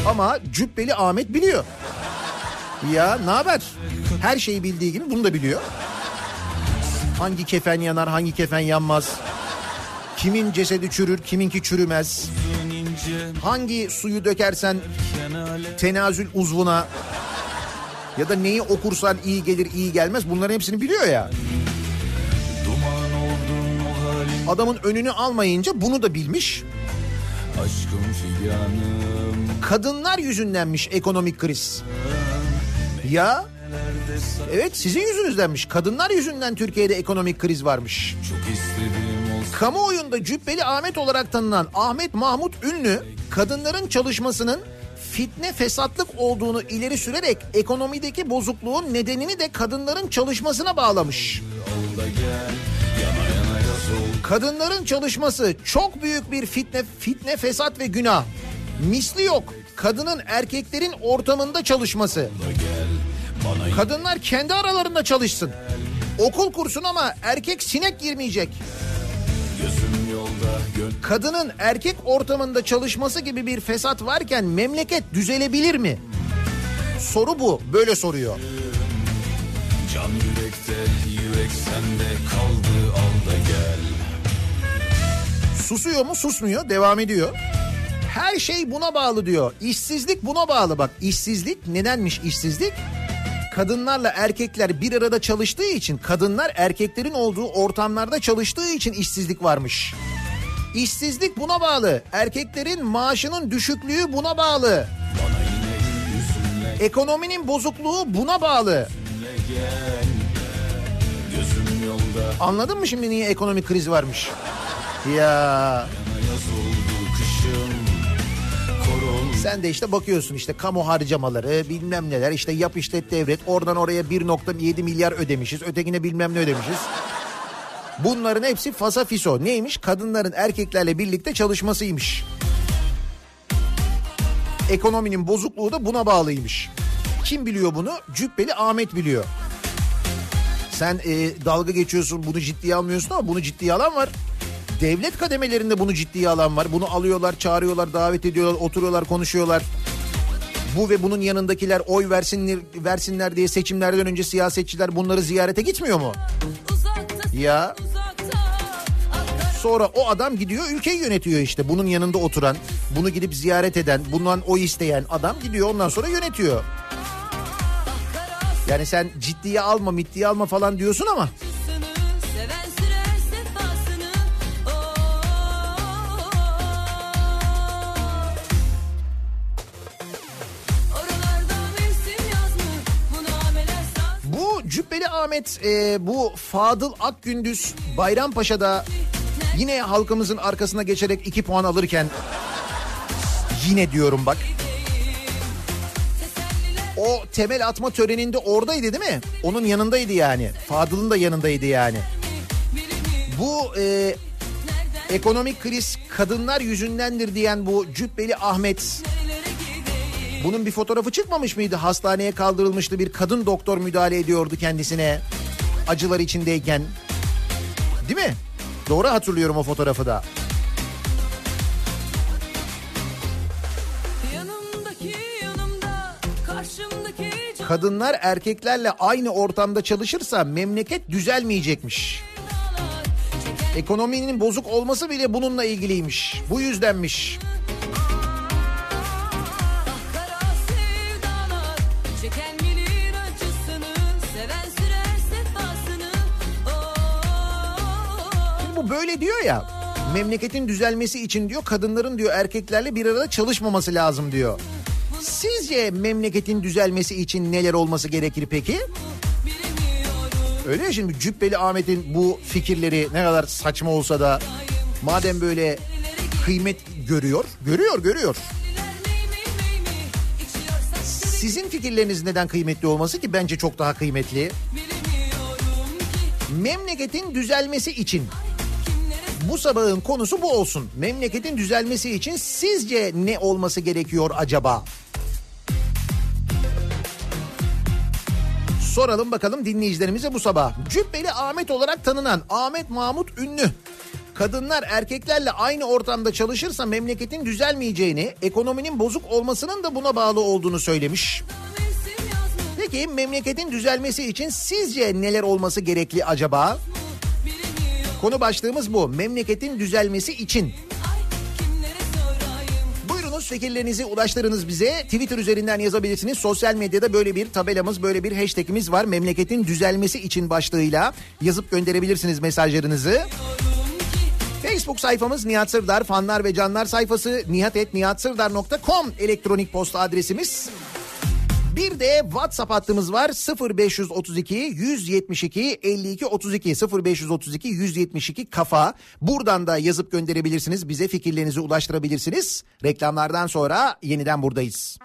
Ama Cübbeli Ahmet biliyor. Ya ne haber? Her şeyi bildiği gibi bunu da biliyor. Hangi kefen yanar, hangi kefen yanmaz? Kimin cesedi çürür, kiminki çürümez? Hangi suyu dökersen tenazül uzvuna ya da neyi okursan iyi gelir, iyi gelmez bunların hepsini biliyor ya. Adamın önünü almayınca bunu da bilmiş. Aşkım Kadınlar yüzündenmiş ekonomik kriz. Ya evet sizin yüzünüzdenmiş. Kadınlar yüzünden Türkiye'de ekonomik kriz varmış. Kamuoyunda Cübbeli Ahmet olarak tanınan Ahmet Mahmut Ünlü kadınların çalışmasının fitne fesatlık olduğunu ileri sürerek ekonomideki bozukluğun nedenini de kadınların çalışmasına bağlamış. Kadınların çalışması çok büyük bir fitne fitne fesat ve günah. Misli yok. Kadının erkeklerin ortamında çalışması. gel Kadınlar kendi aralarında çalışsın. Okul kursun ama erkek sinek girmeyecek. kadının erkek ortamında çalışması gibi bir fesat varken memleket düzelebilir mi? Soru bu. Böyle soruyor. Can yürekte yürek sende kaldı al da gel Susuyor mu? Susmuyor. Devam ediyor. Her şey buna bağlı diyor. İşsizlik buna bağlı bak. İşsizlik nedenmiş işsizlik? Kadınlarla erkekler bir arada çalıştığı için kadınlar erkeklerin olduğu ortamlarda çalıştığı için işsizlik varmış. İşsizlik buna bağlı. Erkeklerin maaşının düşüklüğü buna bağlı. Ekonominin bozukluğu buna bağlı. Anladın mı şimdi niye ekonomik kriz varmış? Ya sen de işte bakıyorsun işte kamu harcamaları bilmem neler işte yap işlet devret oradan oraya 1.7 milyar ödemişiz ötekine bilmem ne ödemişiz. Bunların hepsi fasa fiso. Neymiş? Kadınların erkeklerle birlikte çalışmasıymış. Ekonominin bozukluğu da buna bağlıymış. Kim biliyor bunu? Cübbeli Ahmet biliyor. Sen e, dalga geçiyorsun bunu ciddiye almıyorsun ama bunu ciddiye alan var. Devlet kademelerinde bunu ciddiye alan var. Bunu alıyorlar, çağırıyorlar, davet ediyorlar, oturuyorlar, konuşuyorlar. Bu ve bunun yanındakiler oy versinler, versinler diye seçimlerden önce siyasetçiler bunları ziyarete gitmiyor mu? Ya sonra o adam gidiyor ülkeyi yönetiyor işte. Bunun yanında oturan, bunu gidip ziyaret eden, bundan oy isteyen adam gidiyor ondan sonra yönetiyor. Yani sen ciddiye alma, mittiye alma falan diyorsun ama Cübbeli Ahmet, e, bu Fadıl Akgündüz Bayrampaşa'da yine halkımızın arkasına geçerek iki puan alırken yine diyorum bak. O temel atma töreninde oradaydı değil mi? Onun yanındaydı yani. Fadıl'ın da yanındaydı yani. Bu e, ekonomik kriz kadınlar yüzündendir diyen bu Cübbeli Ahmet bunun bir fotoğrafı çıkmamış mıydı? Hastaneye kaldırılmıştı bir kadın doktor müdahale ediyordu kendisine. Acılar içindeyken. Değil mi? Doğru hatırlıyorum o fotoğrafı da. Kadınlar erkeklerle aynı ortamda çalışırsa memleket düzelmeyecekmiş. Ekonominin bozuk olması bile bununla ilgiliymiş. Bu yüzdenmiş. Bu böyle diyor ya. Memleketin düzelmesi için diyor kadınların diyor erkeklerle bir arada çalışmaması lazım diyor. Sizce memleketin düzelmesi için neler olması gerekir peki? Öyle ya şimdi Cübbeli Ahmet'in bu fikirleri ne kadar saçma olsa da madem böyle kıymet görüyor, görüyor, görüyor. Sizin fikirleriniz neden kıymetli olması ki bence çok daha kıymetli. Memleketin düzelmesi için bu sabahın konusu bu olsun. Memleketin düzelmesi için sizce ne olması gerekiyor acaba? Soralım bakalım dinleyicilerimize bu sabah. Cübbeli Ahmet olarak tanınan Ahmet Mahmut Ünlü. Kadınlar erkeklerle aynı ortamda çalışırsa memleketin düzelmeyeceğini, ekonominin bozuk olmasının da buna bağlı olduğunu söylemiş. Peki memleketin düzelmesi için sizce neler olması gerekli acaba? Konu başlığımız bu. Memleketin düzelmesi için. Buyurunuz fikirlerinizi ulaştırınız bize. Twitter üzerinden yazabilirsiniz. Sosyal medyada böyle bir tabelamız, böyle bir hashtagimiz var. Memleketin düzelmesi için başlığıyla yazıp gönderebilirsiniz mesajlarınızı. Facebook sayfamız Nihat Sırdar fanlar ve canlar sayfası nihatetnihatsırdar.com elektronik posta adresimiz. Bir de WhatsApp hattımız var 0532 172 52 32 0532 172 kafa. Buradan da yazıp gönderebilirsiniz. Bize fikirlerinizi ulaştırabilirsiniz. Reklamlardan sonra yeniden buradayız.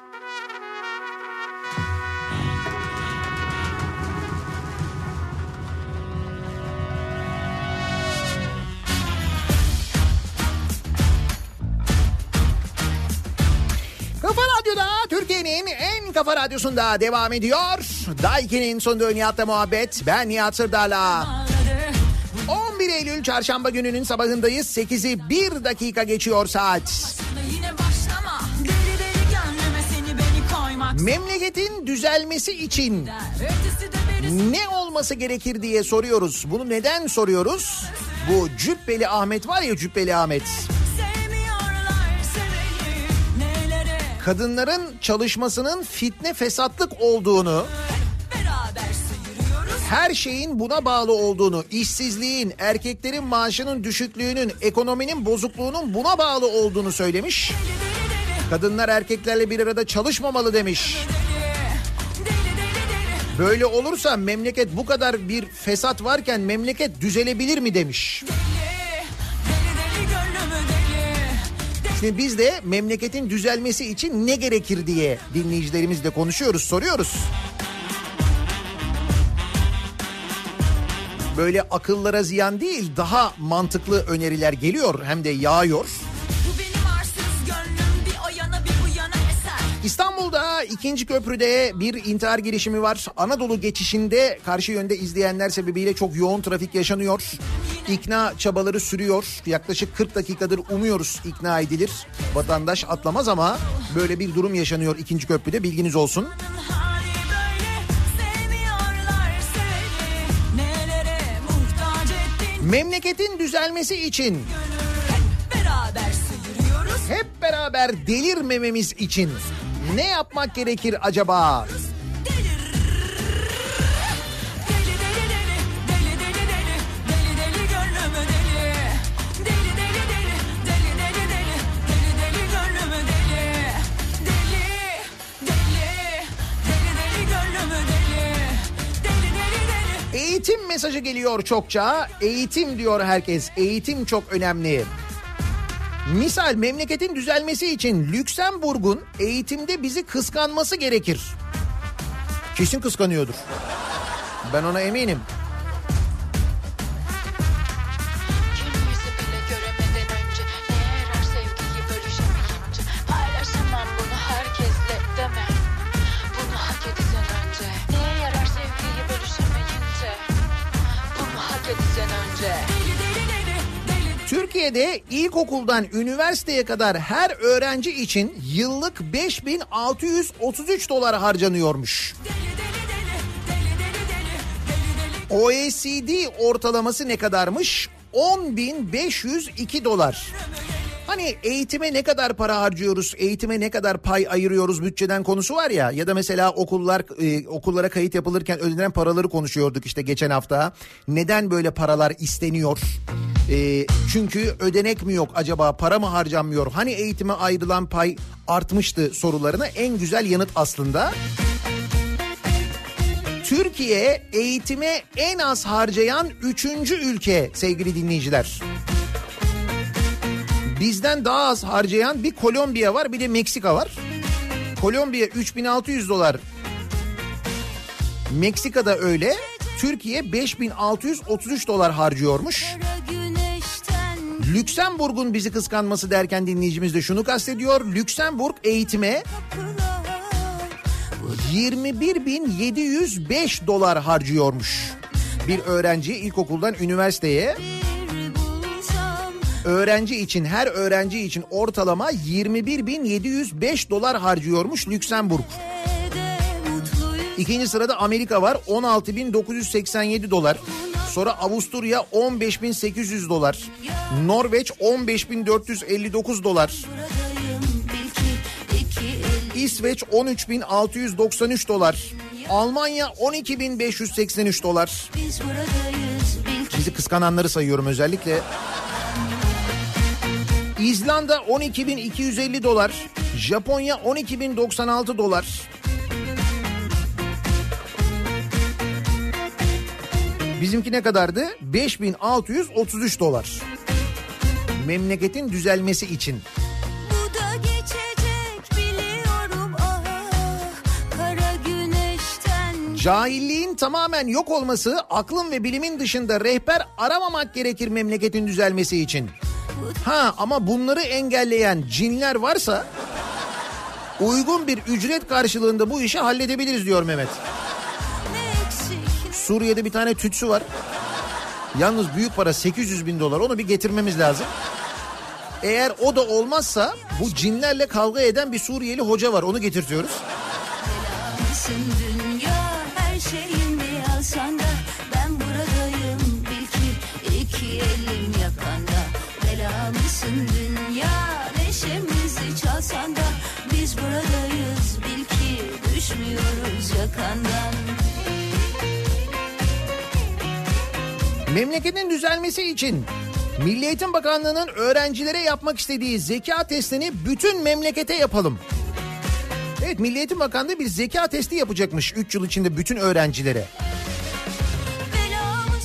Türkiye'nin en kafa radyosunda devam ediyor. Daiki'nin sonunda Nihat'la muhabbet. Ben Nihat Sırdar'la. 11 Eylül çarşamba gününün sabahındayız. 8'i 1 dakika geçiyor saat. Memleketin düzelmesi için ne olması gerekir diye soruyoruz. Bunu neden soruyoruz? Bu Cübbeli Ahmet var ya Cübbeli Ahmet. sevmiyorlar Kadınların çalışmasının fitne fesatlık olduğunu her şeyin buna bağlı olduğunu, işsizliğin, erkeklerin maaşının düşüklüğünün, ekonominin bozukluğunun buna bağlı olduğunu söylemiş. Kadınlar erkeklerle bir arada çalışmamalı demiş. Böyle olursa memleket bu kadar bir fesat varken memleket düzelebilir mi demiş. Şimdi biz de memleketin düzelmesi için ne gerekir diye dinleyicilerimizle konuşuyoruz, soruyoruz. Böyle akıllara ziyan değil, daha mantıklı öneriler geliyor hem de yağıyor. İkinci köprüde bir intihar girişimi var. Anadolu geçişinde karşı yönde izleyenler sebebiyle çok yoğun trafik yaşanıyor. İkna çabaları sürüyor. Yaklaşık 40 dakikadır umuyoruz ikna edilir. Vatandaş atlamaz ama böyle bir durum yaşanıyor ikinci köprüde bilginiz olsun. Memleketin düzelmesi için hep beraber sıyırıyoruz. hep beraber delirmememiz için ne yapmak gerekir acaba? Eğitim mesajı geliyor çokça. Eğitim diyor herkes. Eğitim çok önemli. Misal memleketin düzelmesi için Lüksemburg'un eğitimde bizi kıskanması gerekir. Kesin kıskanıyordur. Ben ona eminim. Türkiye'de ilkokuldan üniversiteye kadar her öğrenci için yıllık 5633 dolar harcanıyormuş. OECD ortalaması ne kadarmış? 10.502 dolar. Hani eğitime ne kadar para harcıyoruz, eğitime ne kadar pay ayırıyoruz bütçeden konusu var ya ya da mesela okullar e, okullara kayıt yapılırken ödenen paraları konuşuyorduk işte geçen hafta. Neden böyle paralar isteniyor? E, çünkü ödenek mi yok acaba para mı harcanmıyor? Hani eğitime ayrılan pay artmıştı sorularına en güzel yanıt aslında. Türkiye eğitime en az harcayan üçüncü ülke sevgili dinleyiciler. Bizden daha az harcayan bir Kolombiya var bir de Meksika var. Kolombiya 3600 dolar. Meksika'da öyle. Türkiye 5633 dolar harcıyormuş. Lüksemburg'un bizi kıskanması derken dinleyicimiz de şunu kastediyor. Lüksemburg eğitime 21.705 dolar harcıyormuş. Bir öğrenci ilkokuldan üniversiteye öğrenci için her öğrenci için ortalama 21.705 dolar harcıyormuş Lüksemburg. İkinci sırada Amerika var 16.987 dolar. Sonra Avusturya 15.800 dolar. Norveç 15.459 dolar. İsveç 13.693 dolar. Almanya 12.583 dolar. Bizi kıskananları sayıyorum özellikle. İzlanda 12.250 dolar. Japonya 12.096 dolar. Bizimki ne kadardı? 5633 dolar. Memleketin düzelmesi için. Ah Cahilliğin tamamen yok olması, aklın ve bilimin dışında rehber aramamak gerekir memleketin düzelmesi için. Ha ama bunları engelleyen cinler varsa uygun bir ücret karşılığında bu işi halledebiliriz diyor Mehmet. Suriye'de bir tane tütsü var. Yalnız büyük para 800 bin dolar onu bir getirmemiz lazım. Eğer o da olmazsa bu cinlerle kavga eden bir Suriyeli hoca var onu getirtiyoruz. Yakandan Memleketin düzelmesi için Milli Eğitim Bakanlığı'nın öğrencilere yapmak istediği zeka testini bütün memlekete yapalım. Evet Milli Eğitim Bakanlığı bir zeka testi yapacakmış 3 yıl içinde bütün öğrencilere.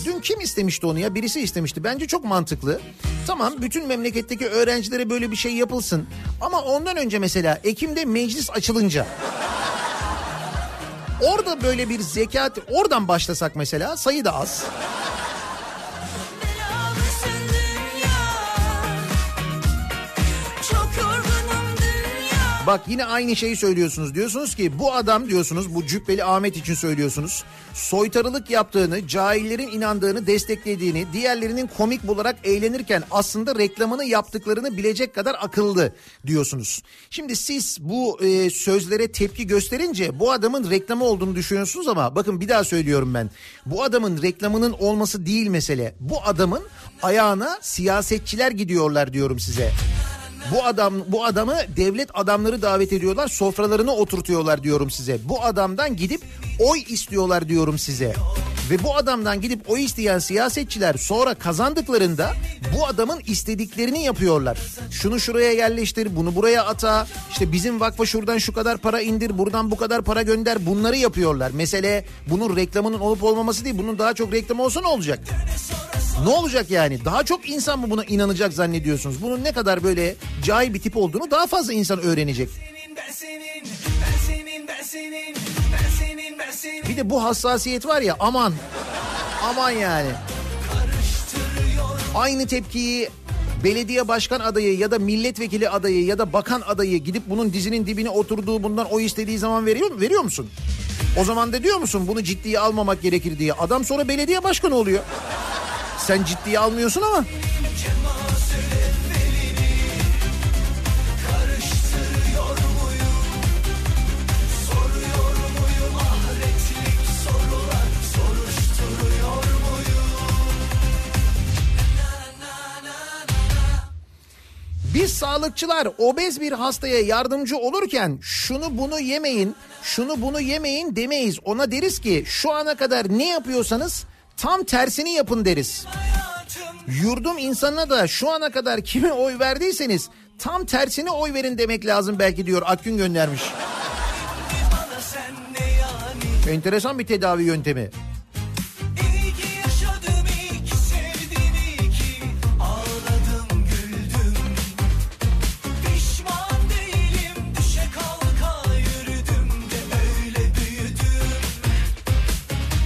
Dün kim istemişti onu ya? Birisi istemişti. Bence çok mantıklı. Tamam bütün memleketteki öğrencilere böyle bir şey yapılsın. Ama ondan önce mesela Ekim'de meclis açılınca... Orada böyle bir zekat oradan başlasak mesela sayı da az. Bak yine aynı şeyi söylüyorsunuz. Diyorsunuz ki bu adam diyorsunuz bu Cübbeli Ahmet için söylüyorsunuz. Soytarılık yaptığını, cahillerin inandığını, desteklediğini, diğerlerinin komik bularak eğlenirken aslında reklamını yaptıklarını bilecek kadar akıllı diyorsunuz. Şimdi siz bu e, sözlere tepki gösterince bu adamın reklamı olduğunu düşünüyorsunuz ama bakın bir daha söylüyorum ben. Bu adamın reklamının olması değil mesele. Bu adamın ayağına siyasetçiler gidiyorlar diyorum size. Bu adam bu adamı devlet adamları davet ediyorlar, sofralarına oturtuyorlar diyorum size. Bu adamdan gidip oy istiyorlar diyorum size. Ve bu adamdan gidip oy isteyen siyasetçiler sonra kazandıklarında bu adamın istediklerini yapıyorlar. Şunu şuraya yerleştir, bunu buraya ata. İşte bizim vakfa şuradan şu kadar para indir, buradan bu kadar para gönder. Bunları yapıyorlar. Mesele bunun reklamının olup olmaması değil. Bunun daha çok reklamı olsa ne olacak? Ne olacak yani? Daha çok insan mı buna inanacak zannediyorsunuz? Bunun ne kadar böyle cahil bir tip olduğunu daha fazla insan öğrenecek. Bir de bu hassasiyet var ya aman aman yani. Aynı tepkiyi belediye başkan adayı ya da milletvekili adayı ya da bakan adayı gidip bunun dizinin dibine oturduğu bundan oy istediği zaman veriyor veriyor musun? O zaman da diyor musun bunu ciddiye almamak gerekir diye. Adam sonra belediye başkanı oluyor. Sen ciddiye almıyorsun ama. Biz sağlıkçılar obez bir hastaya yardımcı olurken şunu bunu yemeyin, şunu bunu yemeyin demeyiz. Ona deriz ki şu ana kadar ne yapıyorsanız tam tersini yapın deriz. Yurdum insanına da şu ana kadar kime oy verdiyseniz tam tersine oy verin demek lazım belki diyor Akgün göndermiş. Enteresan bir tedavi yöntemi.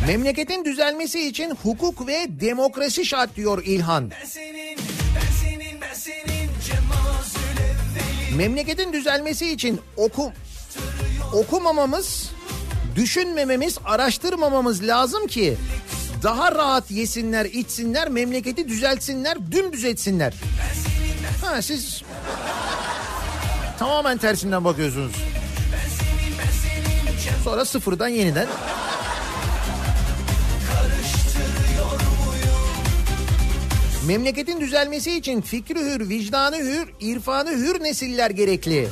Memleketin düzelmesi için hukuk ve demokrasi şart diyor İlhan. Ben senin, ben senin, ben senin. Memleketin düzelmesi için oku okumamamız, düşünmememiz, araştırmamamız lazım ki daha rahat yesinler, içsinler, memleketi düzeltsinler, dümdüz etsinler. Ha siz tamamen tersinden bakıyorsunuz. Sonra sıfırdan yeniden. Memleketin düzelmesi için fikri hür, vicdanı hür, irfanı hür nesiller gerekli.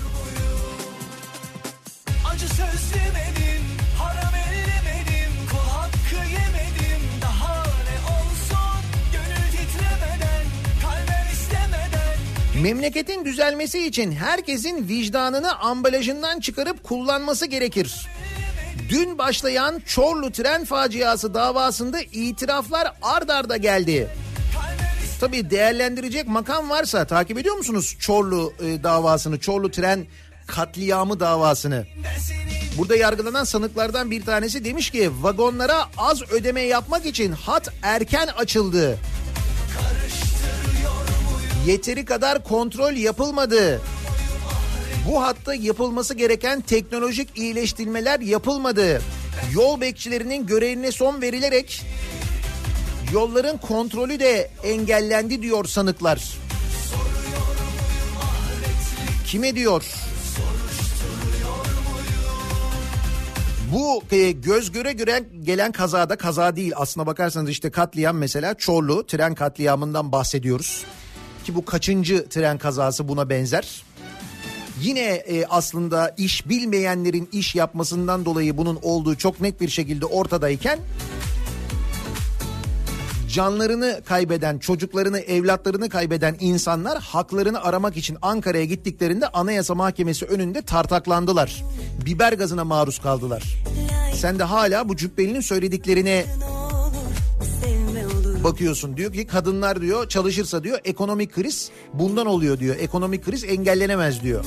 Memleketin düzelmesi için herkesin vicdanını ambalajından çıkarıp kullanması gerekir. Dün başlayan Çorlu tren faciası davasında itiraflar ard arda geldi. Tabii değerlendirecek makam varsa takip ediyor musunuz Çorlu e, davasını, Çorlu tren katliamı davasını? Burada yargılanan sanıklardan bir tanesi demiş ki vagonlara az ödeme yapmak için hat erken açıldı. Yeteri kadar kontrol yapılmadı. Bu hatta yapılması gereken teknolojik iyileştirmeler yapılmadı. Yol bekçilerinin görevine son verilerek yolların kontrolü de engellendi diyor sanıklar. Kime diyor? Bu e, göz göre göre gelen kazada kaza değil aslına bakarsanız işte katliam mesela Çorlu tren katliamından bahsediyoruz. Ki bu kaçıncı tren kazası buna benzer. Yine e, aslında iş bilmeyenlerin iş yapmasından dolayı bunun olduğu çok net bir şekilde ortadayken canlarını kaybeden, çocuklarını, evlatlarını kaybeden insanlar haklarını aramak için Ankara'ya gittiklerinde Anayasa Mahkemesi önünde tartaklandılar. Biber gazına maruz kaldılar. Sen de hala bu cübbelinin söylediklerine bakıyorsun. Diyor ki kadınlar diyor çalışırsa diyor ekonomik kriz bundan oluyor diyor. Ekonomik kriz engellenemez diyor.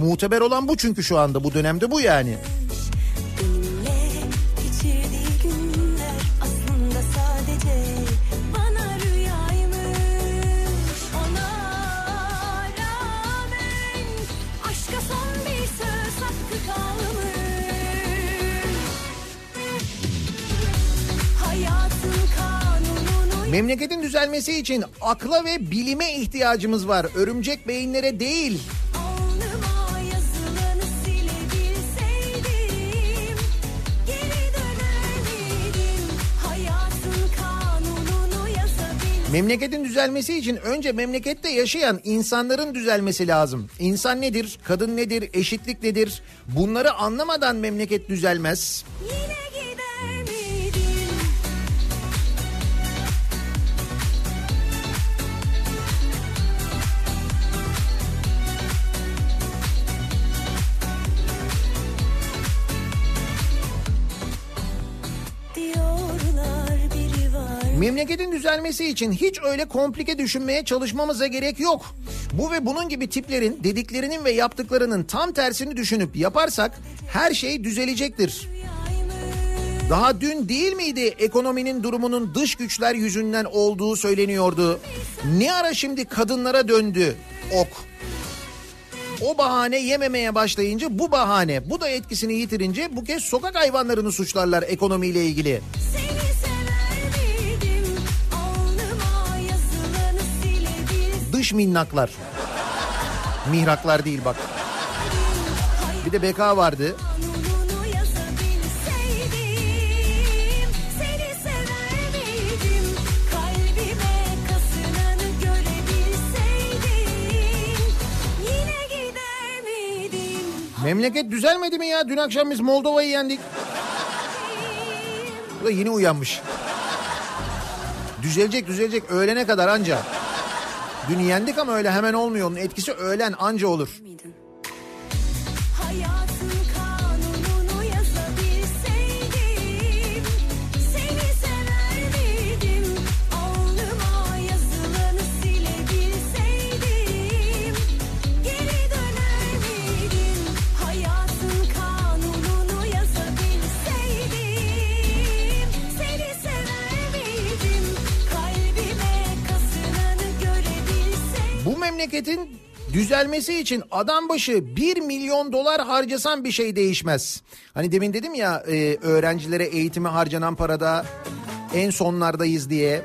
Muteber olan bu çünkü şu anda bu dönemde bu yani. Memleketin düzelmesi için akla ve bilime ihtiyacımız var. Örümcek beyinlere değil. Memleketin düzelmesi için önce memlekette yaşayan insanların düzelmesi lazım. İnsan nedir? Kadın nedir? Eşitlik nedir? Bunları anlamadan memleket düzelmez. Yine Memleketin düzelmesi için hiç öyle komplike düşünmeye çalışmamıza gerek yok. Bu ve bunun gibi tiplerin dediklerinin ve yaptıklarının tam tersini düşünüp yaparsak her şey düzelecektir. Daha dün değil miydi ekonominin durumunun dış güçler yüzünden olduğu söyleniyordu. Ne ara şimdi kadınlara döndü ok. O bahane yememeye başlayınca bu bahane bu da etkisini yitirince bu kez sokak hayvanlarını suçlarlar ekonomiyle ilgili. Seni Dış minnaklar. Mihraklar değil bak. Bir de BK vardı. Memleket düzelmedi mi ya? Dün akşam biz Moldova'yı yendik. Bu da yeni uyanmış. Düzelecek düzelecek öğlene kadar anca. Dün yendik ama öyle hemen olmuyor. Onun etkisi öğlen anca olur. Miydin? Memleketin düzelmesi için adam başı 1 milyon dolar harcasan bir şey değişmez. Hani demin dedim ya e, öğrencilere eğitime harcanan parada en sonlardayız diye.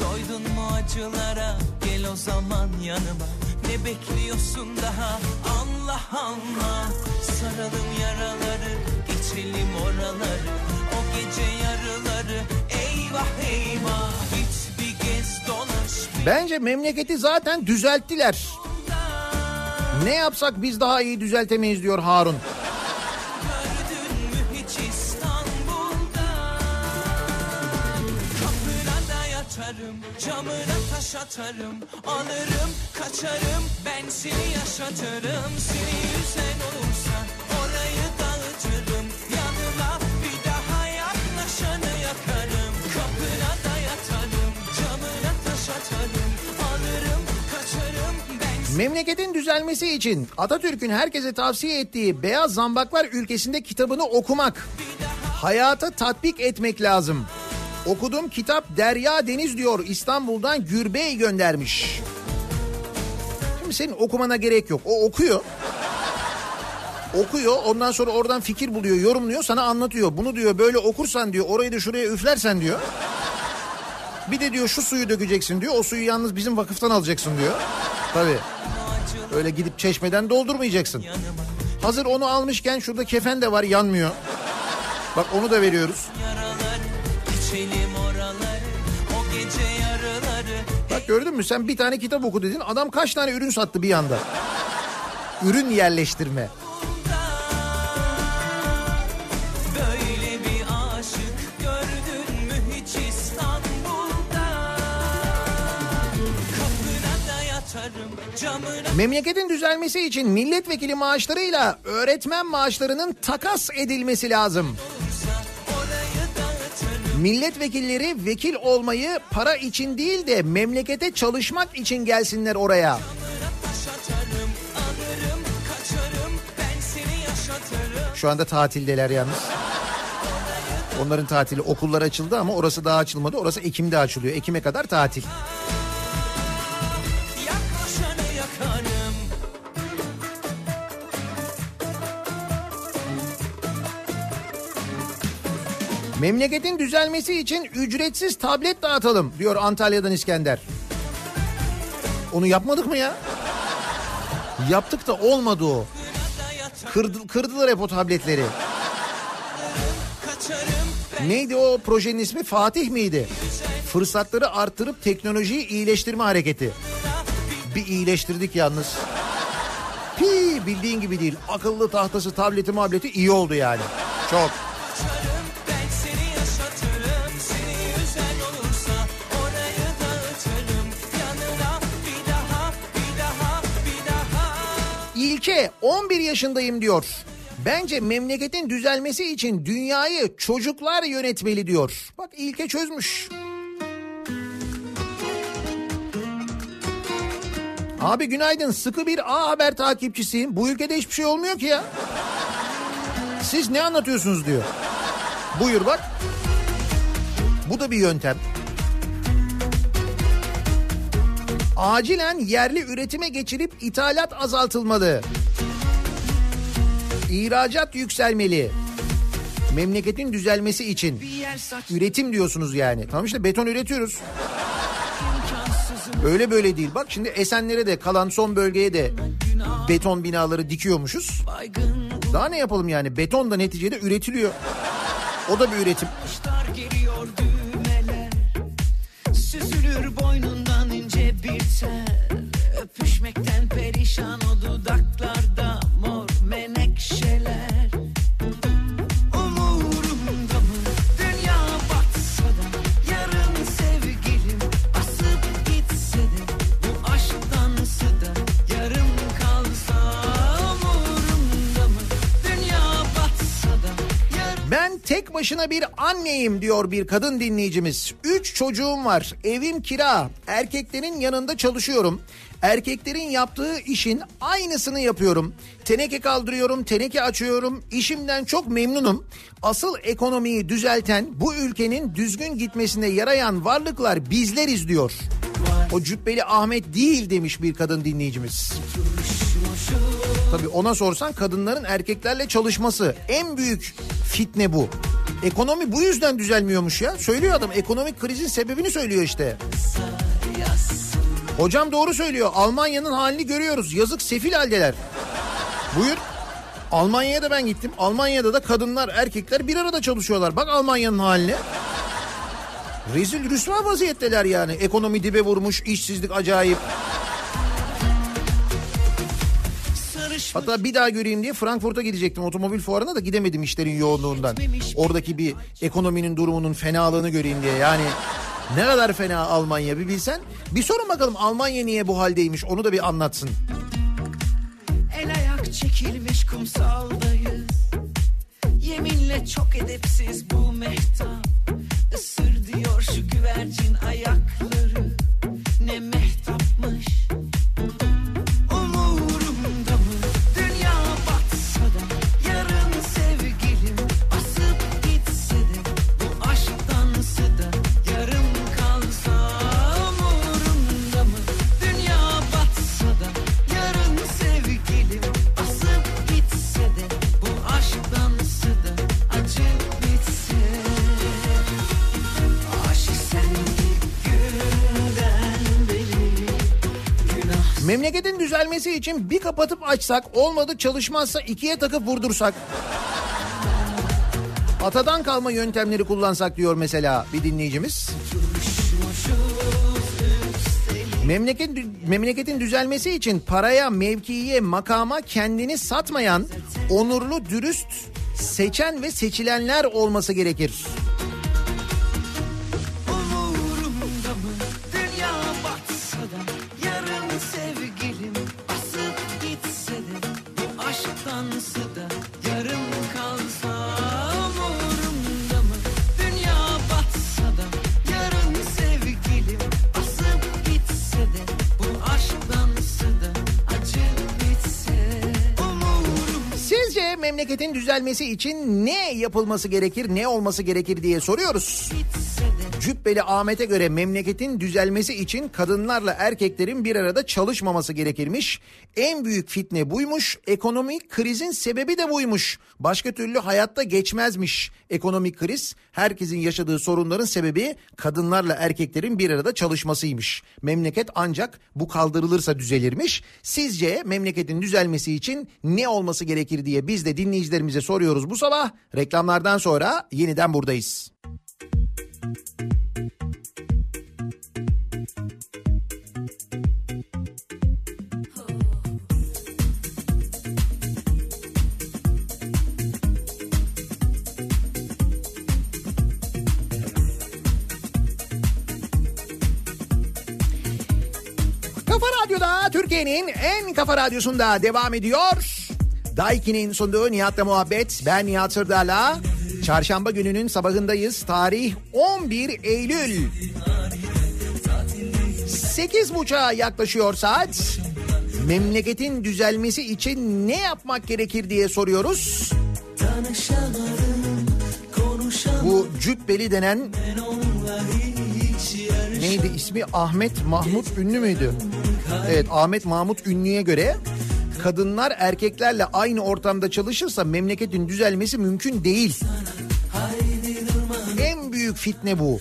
Doydun mu acılara gel o zaman yanıma Ne bekliyorsun daha Allah Saralım yaraları geçelim oraları O gece yarıları eyvah eyvah Git bir gez dolaş Bence memleketi zaten düzelttiler. Ne yapsak biz daha iyi düzeltemeyiz diyor Harun. Da yatarım camına taş atarım. Alırım kaçarım. Ben seni yaşatırım. Seni yüzen olursa orayı dağıtırım. Yanıma bir daha yaklaşanı yakarım. Kapına da yatarım camına taş atarım. Alırım kaçarım. Ben Memleketin düzelmesi için Atatürk'ün herkese tavsiye ettiği Beyaz Zambaklar ülkesinde kitabını okumak, hayata tatbik etmek lazım. Okuduğum kitap Derya Deniz diyor İstanbul'dan Gürbey göndermiş. Şimdi senin okumana gerek yok. O okuyor. Okuyor ondan sonra oradan fikir buluyor yorumluyor sana anlatıyor. Bunu diyor böyle okursan diyor orayı da şuraya üflersen diyor. Bir de diyor şu suyu dökeceksin diyor. O suyu yalnız bizim vakıftan alacaksın diyor. Tabii. Öyle gidip çeşmeden doldurmayacaksın. Hazır onu almışken şurada kefen de var yanmıyor. Bak onu da veriyoruz. yaraları Geçelim oraları o gece yarıları Bak gördün mü sen bir tane kitap oku dedin adam kaç tane ürün sattı bir anda. Ürün yerleştirme. Memleketin düzelmesi için milletvekili maaşlarıyla öğretmen maaşlarının takas edilmesi lazım. Milletvekilleri vekil olmayı para için değil de memlekete çalışmak için gelsinler oraya. Şu anda tatildeler yalnız. Onların tatili okullar açıldı ama orası daha açılmadı. Orası Ekim'de açılıyor. Ekim'e kadar tatil. Memleketin düzelmesi için ücretsiz tablet dağıtalım diyor Antalya'dan İskender. Onu yapmadık mı ya? Yaptık da olmadı o. Kırdı, kırdılar hep o tabletleri. Neydi o projenin ismi? Fatih miydi? Fırsatları artırıp teknolojiyi iyileştirme hareketi. Bir iyileştirdik yalnız. Pi bildiğin gibi değil. Akıllı tahtası, tableti, mableti iyi oldu yani. Çok. İlke 11 yaşındayım diyor. Bence memleketin düzelmesi için dünyayı çocuklar yönetmeli diyor. Bak İlke çözmüş. Abi günaydın sıkı bir A Haber takipçisiyim. Bu ülkede hiçbir şey olmuyor ki ya. Siz ne anlatıyorsunuz diyor. Buyur bak. Bu da bir yöntem. Acilen yerli üretime geçirip ithalat azaltılmalı. İhracat yükselmeli. Memleketin düzelmesi için. Üretim diyorsunuz yani. Tamam işte beton üretiyoruz. Öyle böyle değil. Bak şimdi Esenler'e de kalan son bölgeye de beton binaları dikiyormuşuz. Daha ne yapalım yani? Beton da neticede üretiliyor. O da bir üretim. Süzülür boynundan Nation anneyim diyor bir kadın dinleyicimiz. Üç çocuğum var. Evim kira. Erkeklerin yanında çalışıyorum. Erkeklerin yaptığı işin aynısını yapıyorum. Teneke kaldırıyorum, teneke açıyorum. İşimden çok memnunum. Asıl ekonomiyi düzelten, bu ülkenin düzgün gitmesine yarayan varlıklar bizleriz diyor. O cübbeli Ahmet değil demiş bir kadın dinleyicimiz. Tabii ona sorsan kadınların erkeklerle çalışması en büyük fitne bu. Ekonomi bu yüzden düzelmiyormuş ya. Söylüyor adam ekonomik krizin sebebini söylüyor işte. Hocam doğru söylüyor. Almanya'nın halini görüyoruz. Yazık sefil haldeler. Buyur. Almanya'ya da ben gittim. Almanya'da da kadınlar erkekler bir arada çalışıyorlar. Bak Almanya'nın haline. Rezil rüsva vaziyetteler yani. Ekonomi dibe vurmuş, işsizlik acayip. Hatta bir daha göreyim diye Frankfurt'a gidecektim otomobil fuarına da gidemedim işlerin yoğunluğundan. Oradaki bir ekonominin durumunun fenalığını göreyim diye yani. Ne kadar fena Almanya bir bilsen. Bir sorun bakalım Almanya niye bu haldeymiş onu da bir anlatsın. El ayak çekilmiş kumsaldayız Yeminle çok edepsiz bu mehtap Isır diyor şu güvercin ayakları Memleketin düzelmesi için bir kapatıp açsak olmadı çalışmazsa ikiye takıp vurdursak. Atadan kalma yöntemleri kullansak diyor mesela bir dinleyicimiz. Memleket, memleketin düzelmesi için paraya, mevkiye, makama kendini satmayan, onurlu, dürüst, seçen ve seçilenler olması gerekir. Aşktansı da yarım kalsa Umurumda mı dünya batsa da Yarın sevgilim asıp gitse de Bu aşktansı da acı bitse Umurumda Sizce memleketin düzelmesi için ne yapılması gerekir, ne olması gerekir diye soruyoruz. Cübbeli Ahmet'e göre memleketin düzelmesi için kadınlarla erkeklerin bir arada çalışmaması gerekirmiş. En büyük fitne buymuş. Ekonomik krizin sebebi de buymuş. Başka türlü hayatta geçmezmiş ekonomik kriz. Herkesin yaşadığı sorunların sebebi kadınlarla erkeklerin bir arada çalışmasıymış. Memleket ancak bu kaldırılırsa düzelirmiş. Sizce memleketin düzelmesi için ne olması gerekir diye biz de dinleyicilerimize soruyoruz bu sabah. Reklamlardan sonra yeniden buradayız. Kafa Türkiye'nin en kafa radyosunda devam ediyor. Daiki'nin sunduğu Nihat'la muhabbet. Ben Nihat Sırdar'la. Çarşamba gününün sabahındayız. Tarih 11 Eylül. 8.30'a yaklaşıyor saat. Memleketin düzelmesi için ne yapmak gerekir diye soruyoruz. Bu cübbeli denen neydi ismi Ahmet Mahmut Ünlü müydü? Evet Ahmet Mahmut Ünlü'ye göre kadınlar erkeklerle aynı ortamda çalışırsa memleketin düzelmesi mümkün değil. En büyük fitne bu.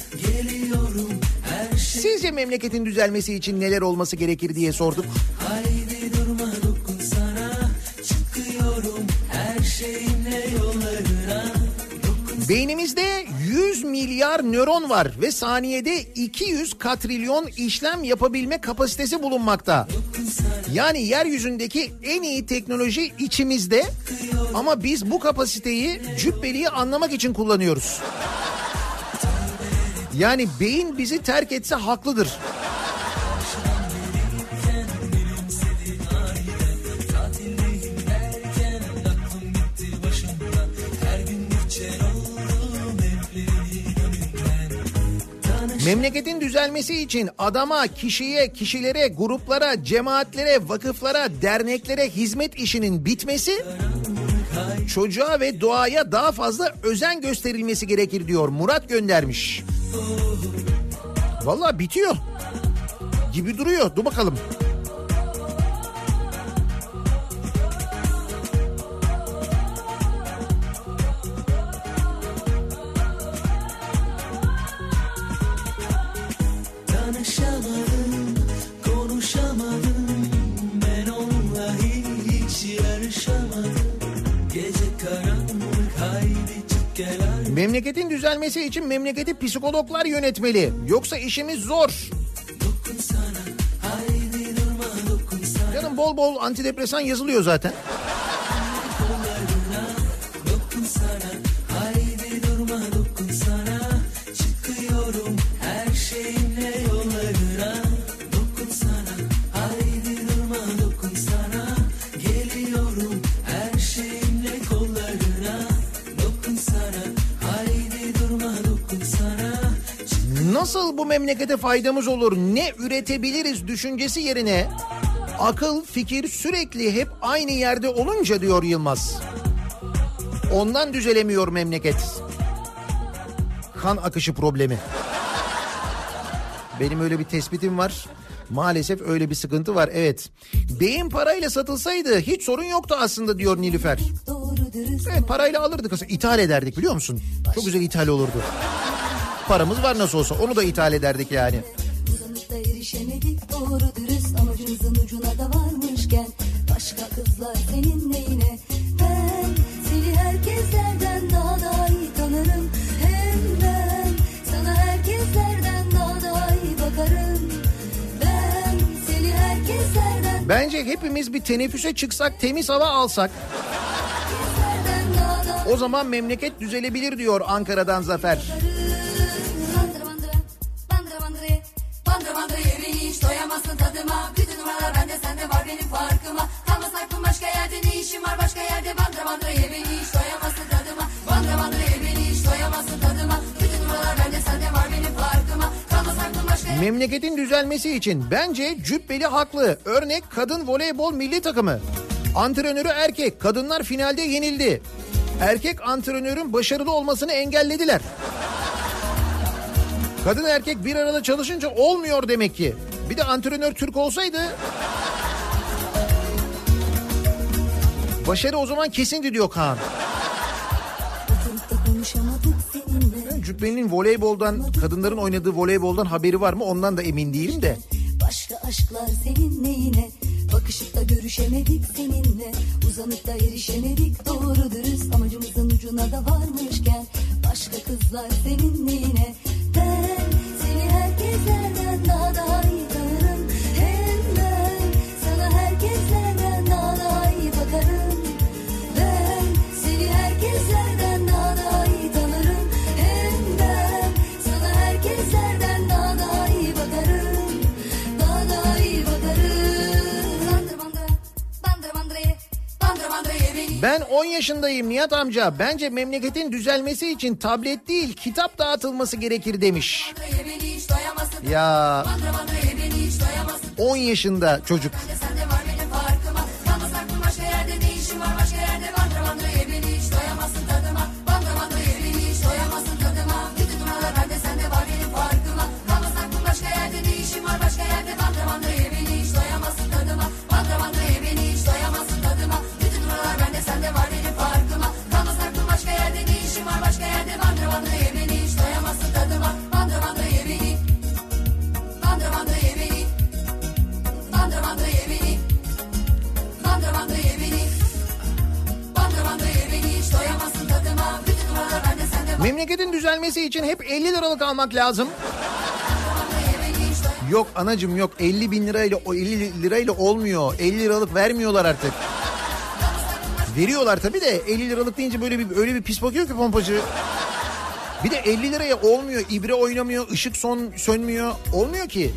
Sizce memleketin düzelmesi için neler olması gerekir diye sorduk. Beynimizde 100 milyar nöron var ve saniyede 200 katrilyon işlem yapabilme kapasitesi bulunmakta. Yani yeryüzündeki en iyi teknoloji içimizde ama biz bu kapasiteyi cübbeliği anlamak için kullanıyoruz. Yani beyin bizi terk etse haklıdır. Memleketin düzelmesi için adama, kişiye, kişilere, gruplara, cemaatlere, vakıflara, derneklere hizmet işinin bitmesi, çocuğa ve doğaya daha fazla özen gösterilmesi gerekir diyor. Murat göndermiş. Vallahi bitiyor. Gibi duruyor. Dur bakalım. Memleketin düzelmesi için memleketi psikologlar yönetmeli. Yoksa işimiz zor. Sana, dokun sana Canım bol bol antidepresan yazılıyor zaten. Nasıl bu memlekete faydamız olur, ne üretebiliriz düşüncesi yerine akıl, fikir sürekli hep aynı yerde olunca diyor Yılmaz. Ondan düzelemiyor memleket. Kan akışı problemi. Benim öyle bir tespitim var. Maalesef öyle bir sıkıntı var evet. Beyin parayla satılsaydı hiç sorun yoktu aslında diyor Nilüfer. Evet parayla alırdık aslında ithal ederdik biliyor musun? Çok güzel ithal olurdu. Paramız var nasıl olsa. Onu da ithal ederdik yani. Uzanışta erişemedik doğru dürüst. Amacımızın ucuna da varmışken Başka kızlar senin neyine? Ben seni herkeslerden daha da iyi tanırım. Hem ben sana herkeslerden daha da iyi bakarım. Ben Bence hepimiz bir teneffüse çıksak temiz hava alsak. o zaman memleket düzelebilir diyor Ankara'dan Zafer. Bandıra bandıra ye beni hiç doyamazsın tadıma. Bütün numaralar bende sende var benim farkıma. Kalmaz aklım başka yerde ne işim var başka yerde. Bandıra bandıra ye hiç doyamazsın tadıma. Başka yerde. Memleketin düzelmesi için bence Cübbeli haklı. Örnek kadın voleybol milli takımı. Antrenörü erkek, kadınlar finalde yenildi. Erkek antrenörün başarılı olmasını engellediler. Kadın erkek bir arada çalışınca olmuyor demek ki. Bir de antrenör Türk olsaydı... Başarı o zaman kesindi diyor Kaan. Cübbeli'nin voleyboldan, kadınların oynadığı voleyboldan haberi var mı? Ondan da emin değilim de. Başka aşklar seninle yine. Bakışıp da görüşemedik seninle. Uzanıp da erişemedik. Doğru dürüst Amacımızın ucuna da varmışken. Başka kızlar seninle yine Ben seni herkeslerden daha Ben 10 yaşındayım Nihat amca. Bence memleketin düzelmesi için tablet değil kitap dağıtılması gerekir demiş. Ya Bandır bandırayı beni hiç doyamazsın 10 yaşında çocuk. Memleketin düzelmesi için hep 50 liralık almak lazım. Yok anacım yok 50 bin lirayla o 50 lirayla olmuyor. 50 liralık vermiyorlar artık. Veriyorlar tabii de 50 liralık deyince böyle bir öyle bir pis bakıyor ki pompacı. Bir de 50 liraya olmuyor. İbre oynamıyor, ışık son sönmüyor. Olmuyor ki.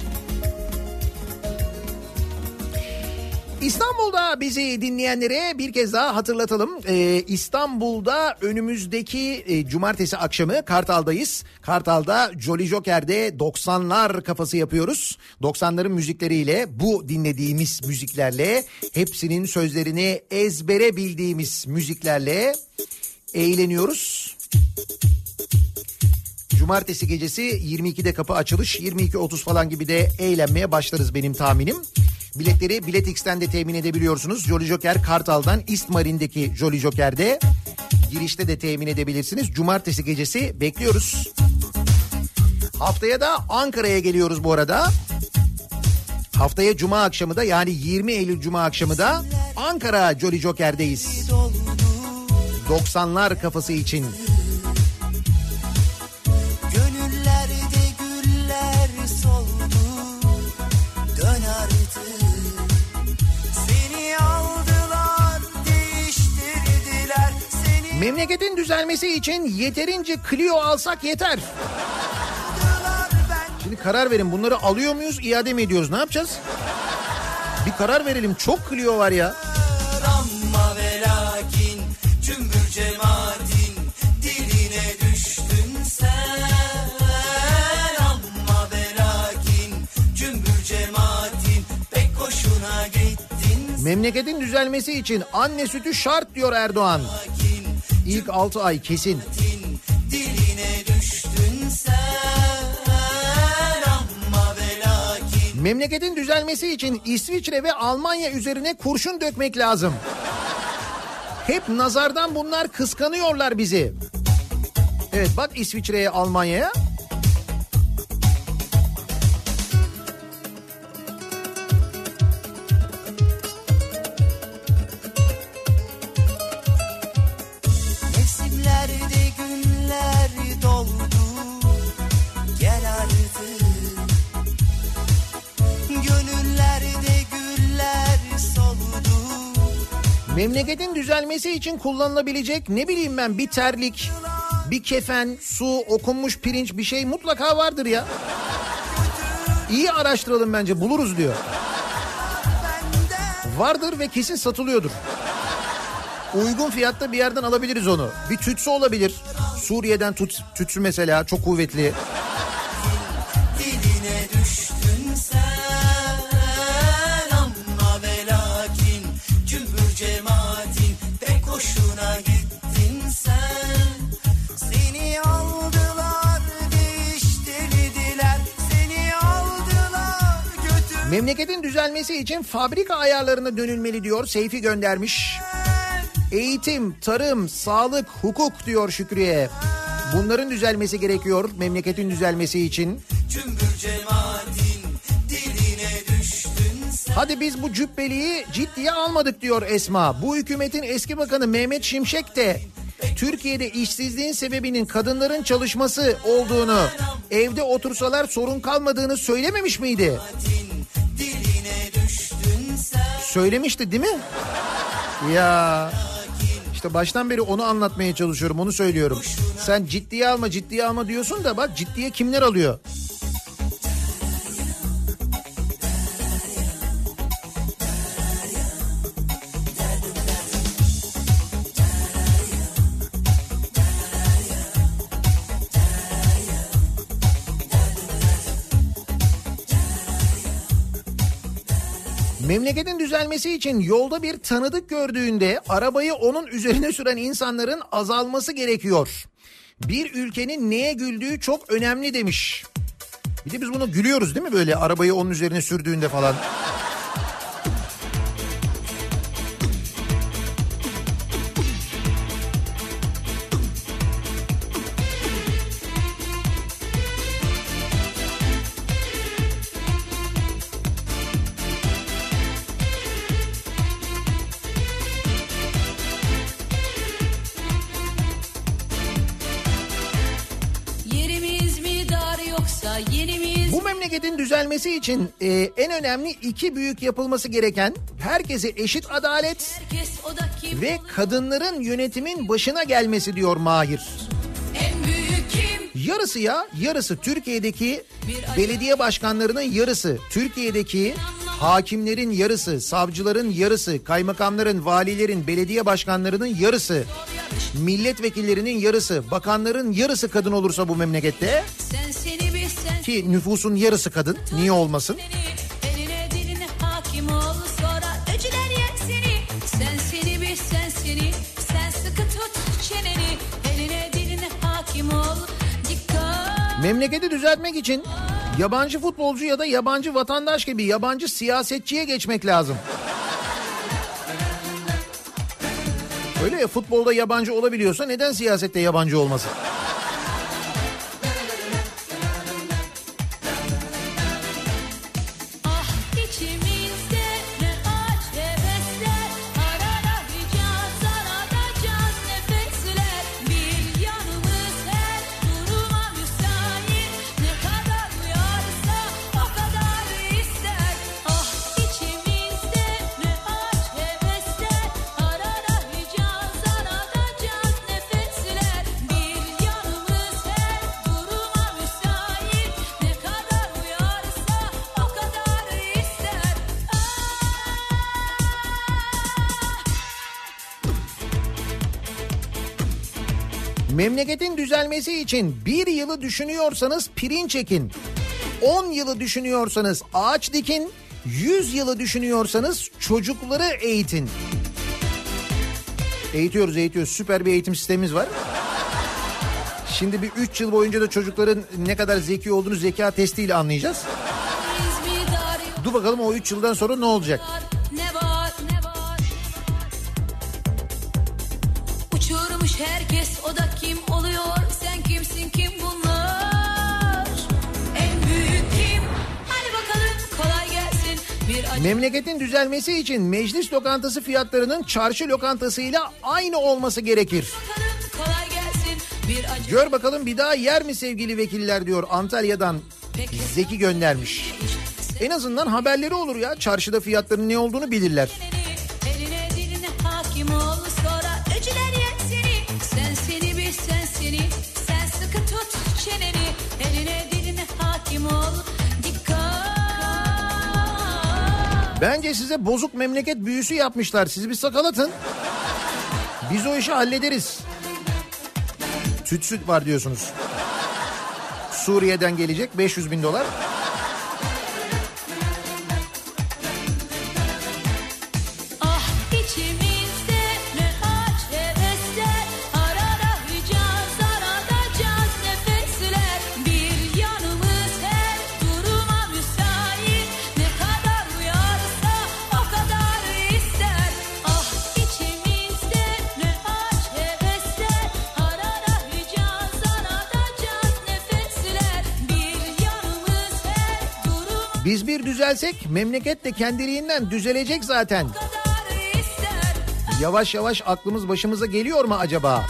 İstanbul'da bizi dinleyenlere bir kez daha hatırlatalım. Ee, İstanbul'da önümüzdeki e, cumartesi akşamı Kartal'dayız. Kartal'da Jolly Joker'de 90'lar kafası yapıyoruz. 90'ların müzikleriyle bu dinlediğimiz müziklerle hepsinin sözlerini ezbere bildiğimiz müziklerle eğleniyoruz. Cumartesi gecesi 22'de kapı açılış 22.30 falan gibi de eğlenmeye başlarız benim tahminim. Biletleri Bilet X'ten de temin edebiliyorsunuz. Jolly Joker Kartal'dan İstmarin'deki Jolly Joker'de girişte de temin edebilirsiniz. Cumartesi gecesi bekliyoruz. Haftaya da Ankara'ya geliyoruz bu arada. Haftaya Cuma akşamı da yani 20 Eylül Cuma akşamı da Ankara Jolly Joker'deyiz. 90'lar kafası için. Memleketin düzelmesi için yeterince Clio alsak yeter. Şimdi karar verin bunları alıyor muyuz iade mi ediyoruz ne yapacağız? Bir karar verelim çok Clio var ya. Ama ve lakin cümbür cemaatin diline düştün sen Ama ve lakin cümbür cemaatin pek hoşuna gittin Memleketin düzelmesi için anne sütü şart diyor Erdoğan. İlk 6 ay kesin. Memleketin düzelmesi için İsviçre ve Almanya üzerine kurşun dökmek lazım. Hep nazardan bunlar kıskanıyorlar bizi. Evet bak İsviçre'ye Almanya'ya. Memleketin düzelmesi için kullanılabilecek ne bileyim ben bir terlik, bir kefen, su, okunmuş pirinç bir şey mutlaka vardır ya. İyi araştıralım bence buluruz diyor. Vardır ve kesin satılıyordur. Uygun fiyatta bir yerden alabiliriz onu. Bir tütsü olabilir. Suriye'den tut, tütsü mesela çok kuvvetli. Memleketin düzelmesi için fabrika ayarlarına dönülmeli diyor Seyfi göndermiş. Eğitim, tarım, sağlık, hukuk diyor Şükrü'ye. Bunların düzelmesi gerekiyor memleketin düzelmesi için. Hadi biz bu cübbeliği ciddiye almadık diyor Esma. Bu hükümetin eski bakanı Mehmet Şimşek de Türkiye'de işsizliğin sebebinin kadınların çalışması olduğunu, evde otursalar sorun kalmadığını söylememiş miydi? Sen Söylemişti değil mi? Ya işte baştan beri onu anlatmaya çalışıyorum onu söylüyorum. Sen ciddiye alma ciddiye alma diyorsun da bak ciddiye kimler alıyor? Memleketin düzelmesi için yolda bir tanıdık gördüğünde arabayı onun üzerine süren insanların azalması gerekiyor. Bir ülkenin neye güldüğü çok önemli demiş. Bir de biz bunu gülüyoruz değil mi böyle arabayı onun üzerine sürdüğünde falan. İçin e, en önemli iki büyük yapılması gereken herkese eşit adalet Herkes ve kadınların yönetimin başına gelmesi diyor Mahir. Yarısı ya yarısı Türkiye'deki belediye başkanlarının yarısı Türkiye'deki hakimlerin yarısı savcıların yarısı kaymakamların valilerin belediye başkanlarının yarısı milletvekillerinin yarısı bakanların yarısı kadın olursa bu memlekette Sen seni bir sen ki nüfusun yarısı kadın niye olmasın Memleketi düzeltmek için yabancı futbolcu ya da yabancı vatandaş gibi yabancı siyasetçiye geçmek lazım. Öyle ya futbolda yabancı olabiliyorsa neden siyasette yabancı olmasın? Düzelmesi için bir yılı düşünüyorsanız pirinç ekin. 10 yılı düşünüyorsanız ağaç dikin. 100 yılı düşünüyorsanız çocukları eğitin. Eğitiyoruz eğitiyoruz süper bir eğitim sistemimiz var. Şimdi bir 3 yıl boyunca da çocukların ne kadar zeki olduğunu zeka testiyle anlayacağız. Dur bakalım o 3 yıldan sonra ne olacak? Memleketin düzelmesi için meclis lokantası fiyatlarının çarşı lokantasıyla aynı olması gerekir. Gör bakalım bir daha yer mi sevgili vekiller diyor Antalya'dan Zeki göndermiş. En azından haberleri olur ya çarşıda fiyatların ne olduğunu bilirler. Bence size bozuk memleket büyüsü yapmışlar. Sizi bir sakalatın. Biz o işi hallederiz. Süt süt var diyorsunuz. Suriye'den gelecek 500 bin dolar. Düzelsek memleket de kendiliğinden düzelecek zaten. Yavaş yavaş aklımız başımıza geliyor mu acaba?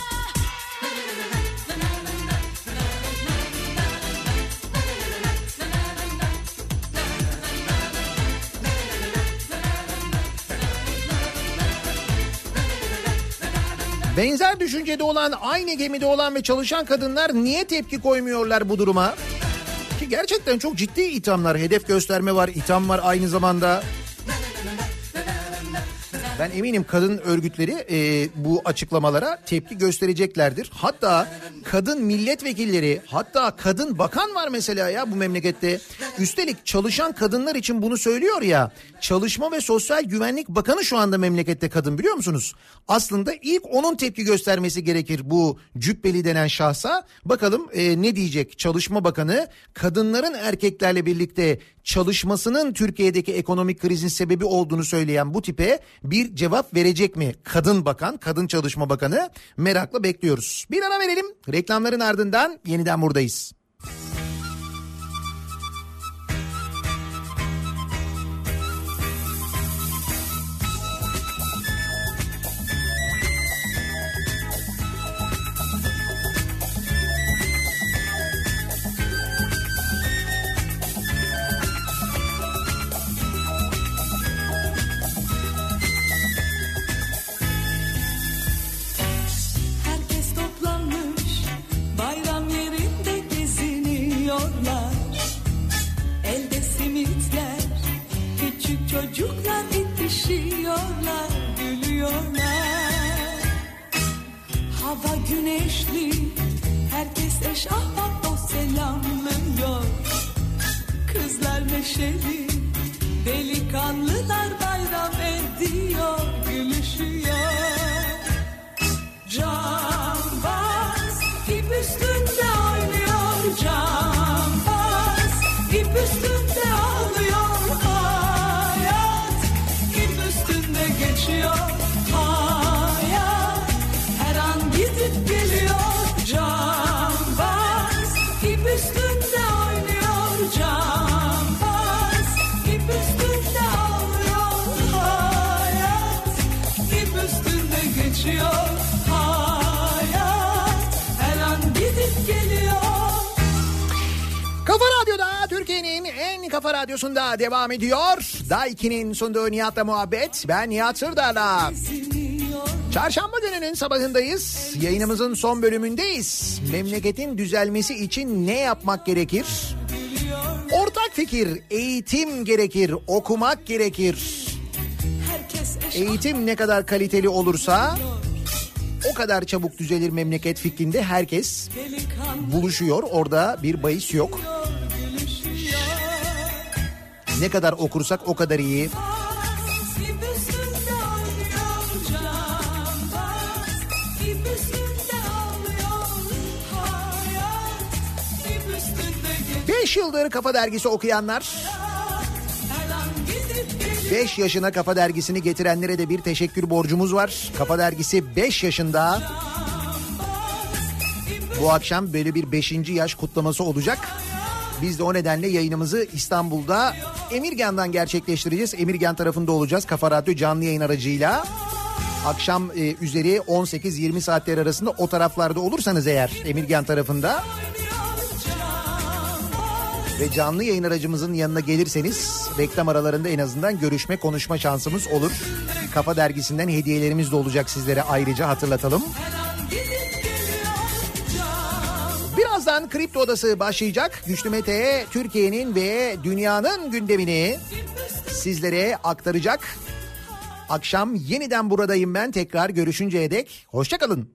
Benzer düşüncede olan, aynı gemide olan ve çalışan kadınlar niye tepki koymuyorlar bu duruma? Ki gerçekten çok ciddi ithamlar, hedef gösterme var, itham var aynı zamanda. Ben eminim kadın örgütleri e, bu açıklamalara tepki göstereceklerdir. Hatta kadın milletvekilleri, hatta kadın bakan var mesela ya bu memlekette. Üstelik çalışan kadınlar için bunu söylüyor ya. Çalışma ve Sosyal Güvenlik Bakanı şu anda memlekette kadın biliyor musunuz? Aslında ilk onun tepki göstermesi gerekir bu cübbeli denen şahsa. Bakalım e, ne diyecek Çalışma Bakanı? Kadınların erkeklerle birlikte çalışmasının Türkiye'deki ekonomik krizin sebebi olduğunu söyleyen bu tipe bir cevap verecek mi? Kadın bakan, kadın çalışma bakanı merakla bekliyoruz. Bir ara verelim. Reklamların ardından yeniden buradayız. Kafa radyosunda devam ediyor. Daiki'nin sunduğu Nihat'la muhabbet. Ben Nihat Sırdar'la. Çarşamba gününün sabahındayız. Yayınımızın son bölümündeyiz. Memleketin düzelmesi için ne yapmak gerekir? Ortak fikir, eğitim gerekir, okumak gerekir. Eğitim ne kadar kaliteli olursa o kadar çabuk düzelir memleket fikrinde herkes buluşuyor. Orada bir bahis yok. Ne kadar okursak o kadar iyi. 5 yıldır Kafa Dergisi okuyanlar, Her an gidip geliyor 5 yaşına Kafa Dergisi'ni getirenlere de bir teşekkür borcumuz var. Kafa Dergisi 5 yaşında. Bu akşam böyle bir 5. yaş kutlaması olacak. Biz de o nedenle yayınımızı İstanbul'da Emirgan'dan gerçekleştireceğiz. Emirgan tarafında olacağız Kafa Radyo canlı yayın aracıyla. Akşam e, üzeri 18-20 saatler arasında o taraflarda olursanız eğer Emirgan tarafında ve canlı yayın aracımızın yanına gelirseniz reklam aralarında en azından görüşme konuşma şansımız olur. Kafa dergisinden hediyelerimiz de olacak sizlere ayrıca hatırlatalım. Birazdan Birazdan Kripto Odası başlayacak. Güçlü Mete Türkiye'nin ve dünyanın gündemini sizlere aktaracak. Akşam yeniden buradayım ben tekrar görüşünceye dek. Hoşçakalın.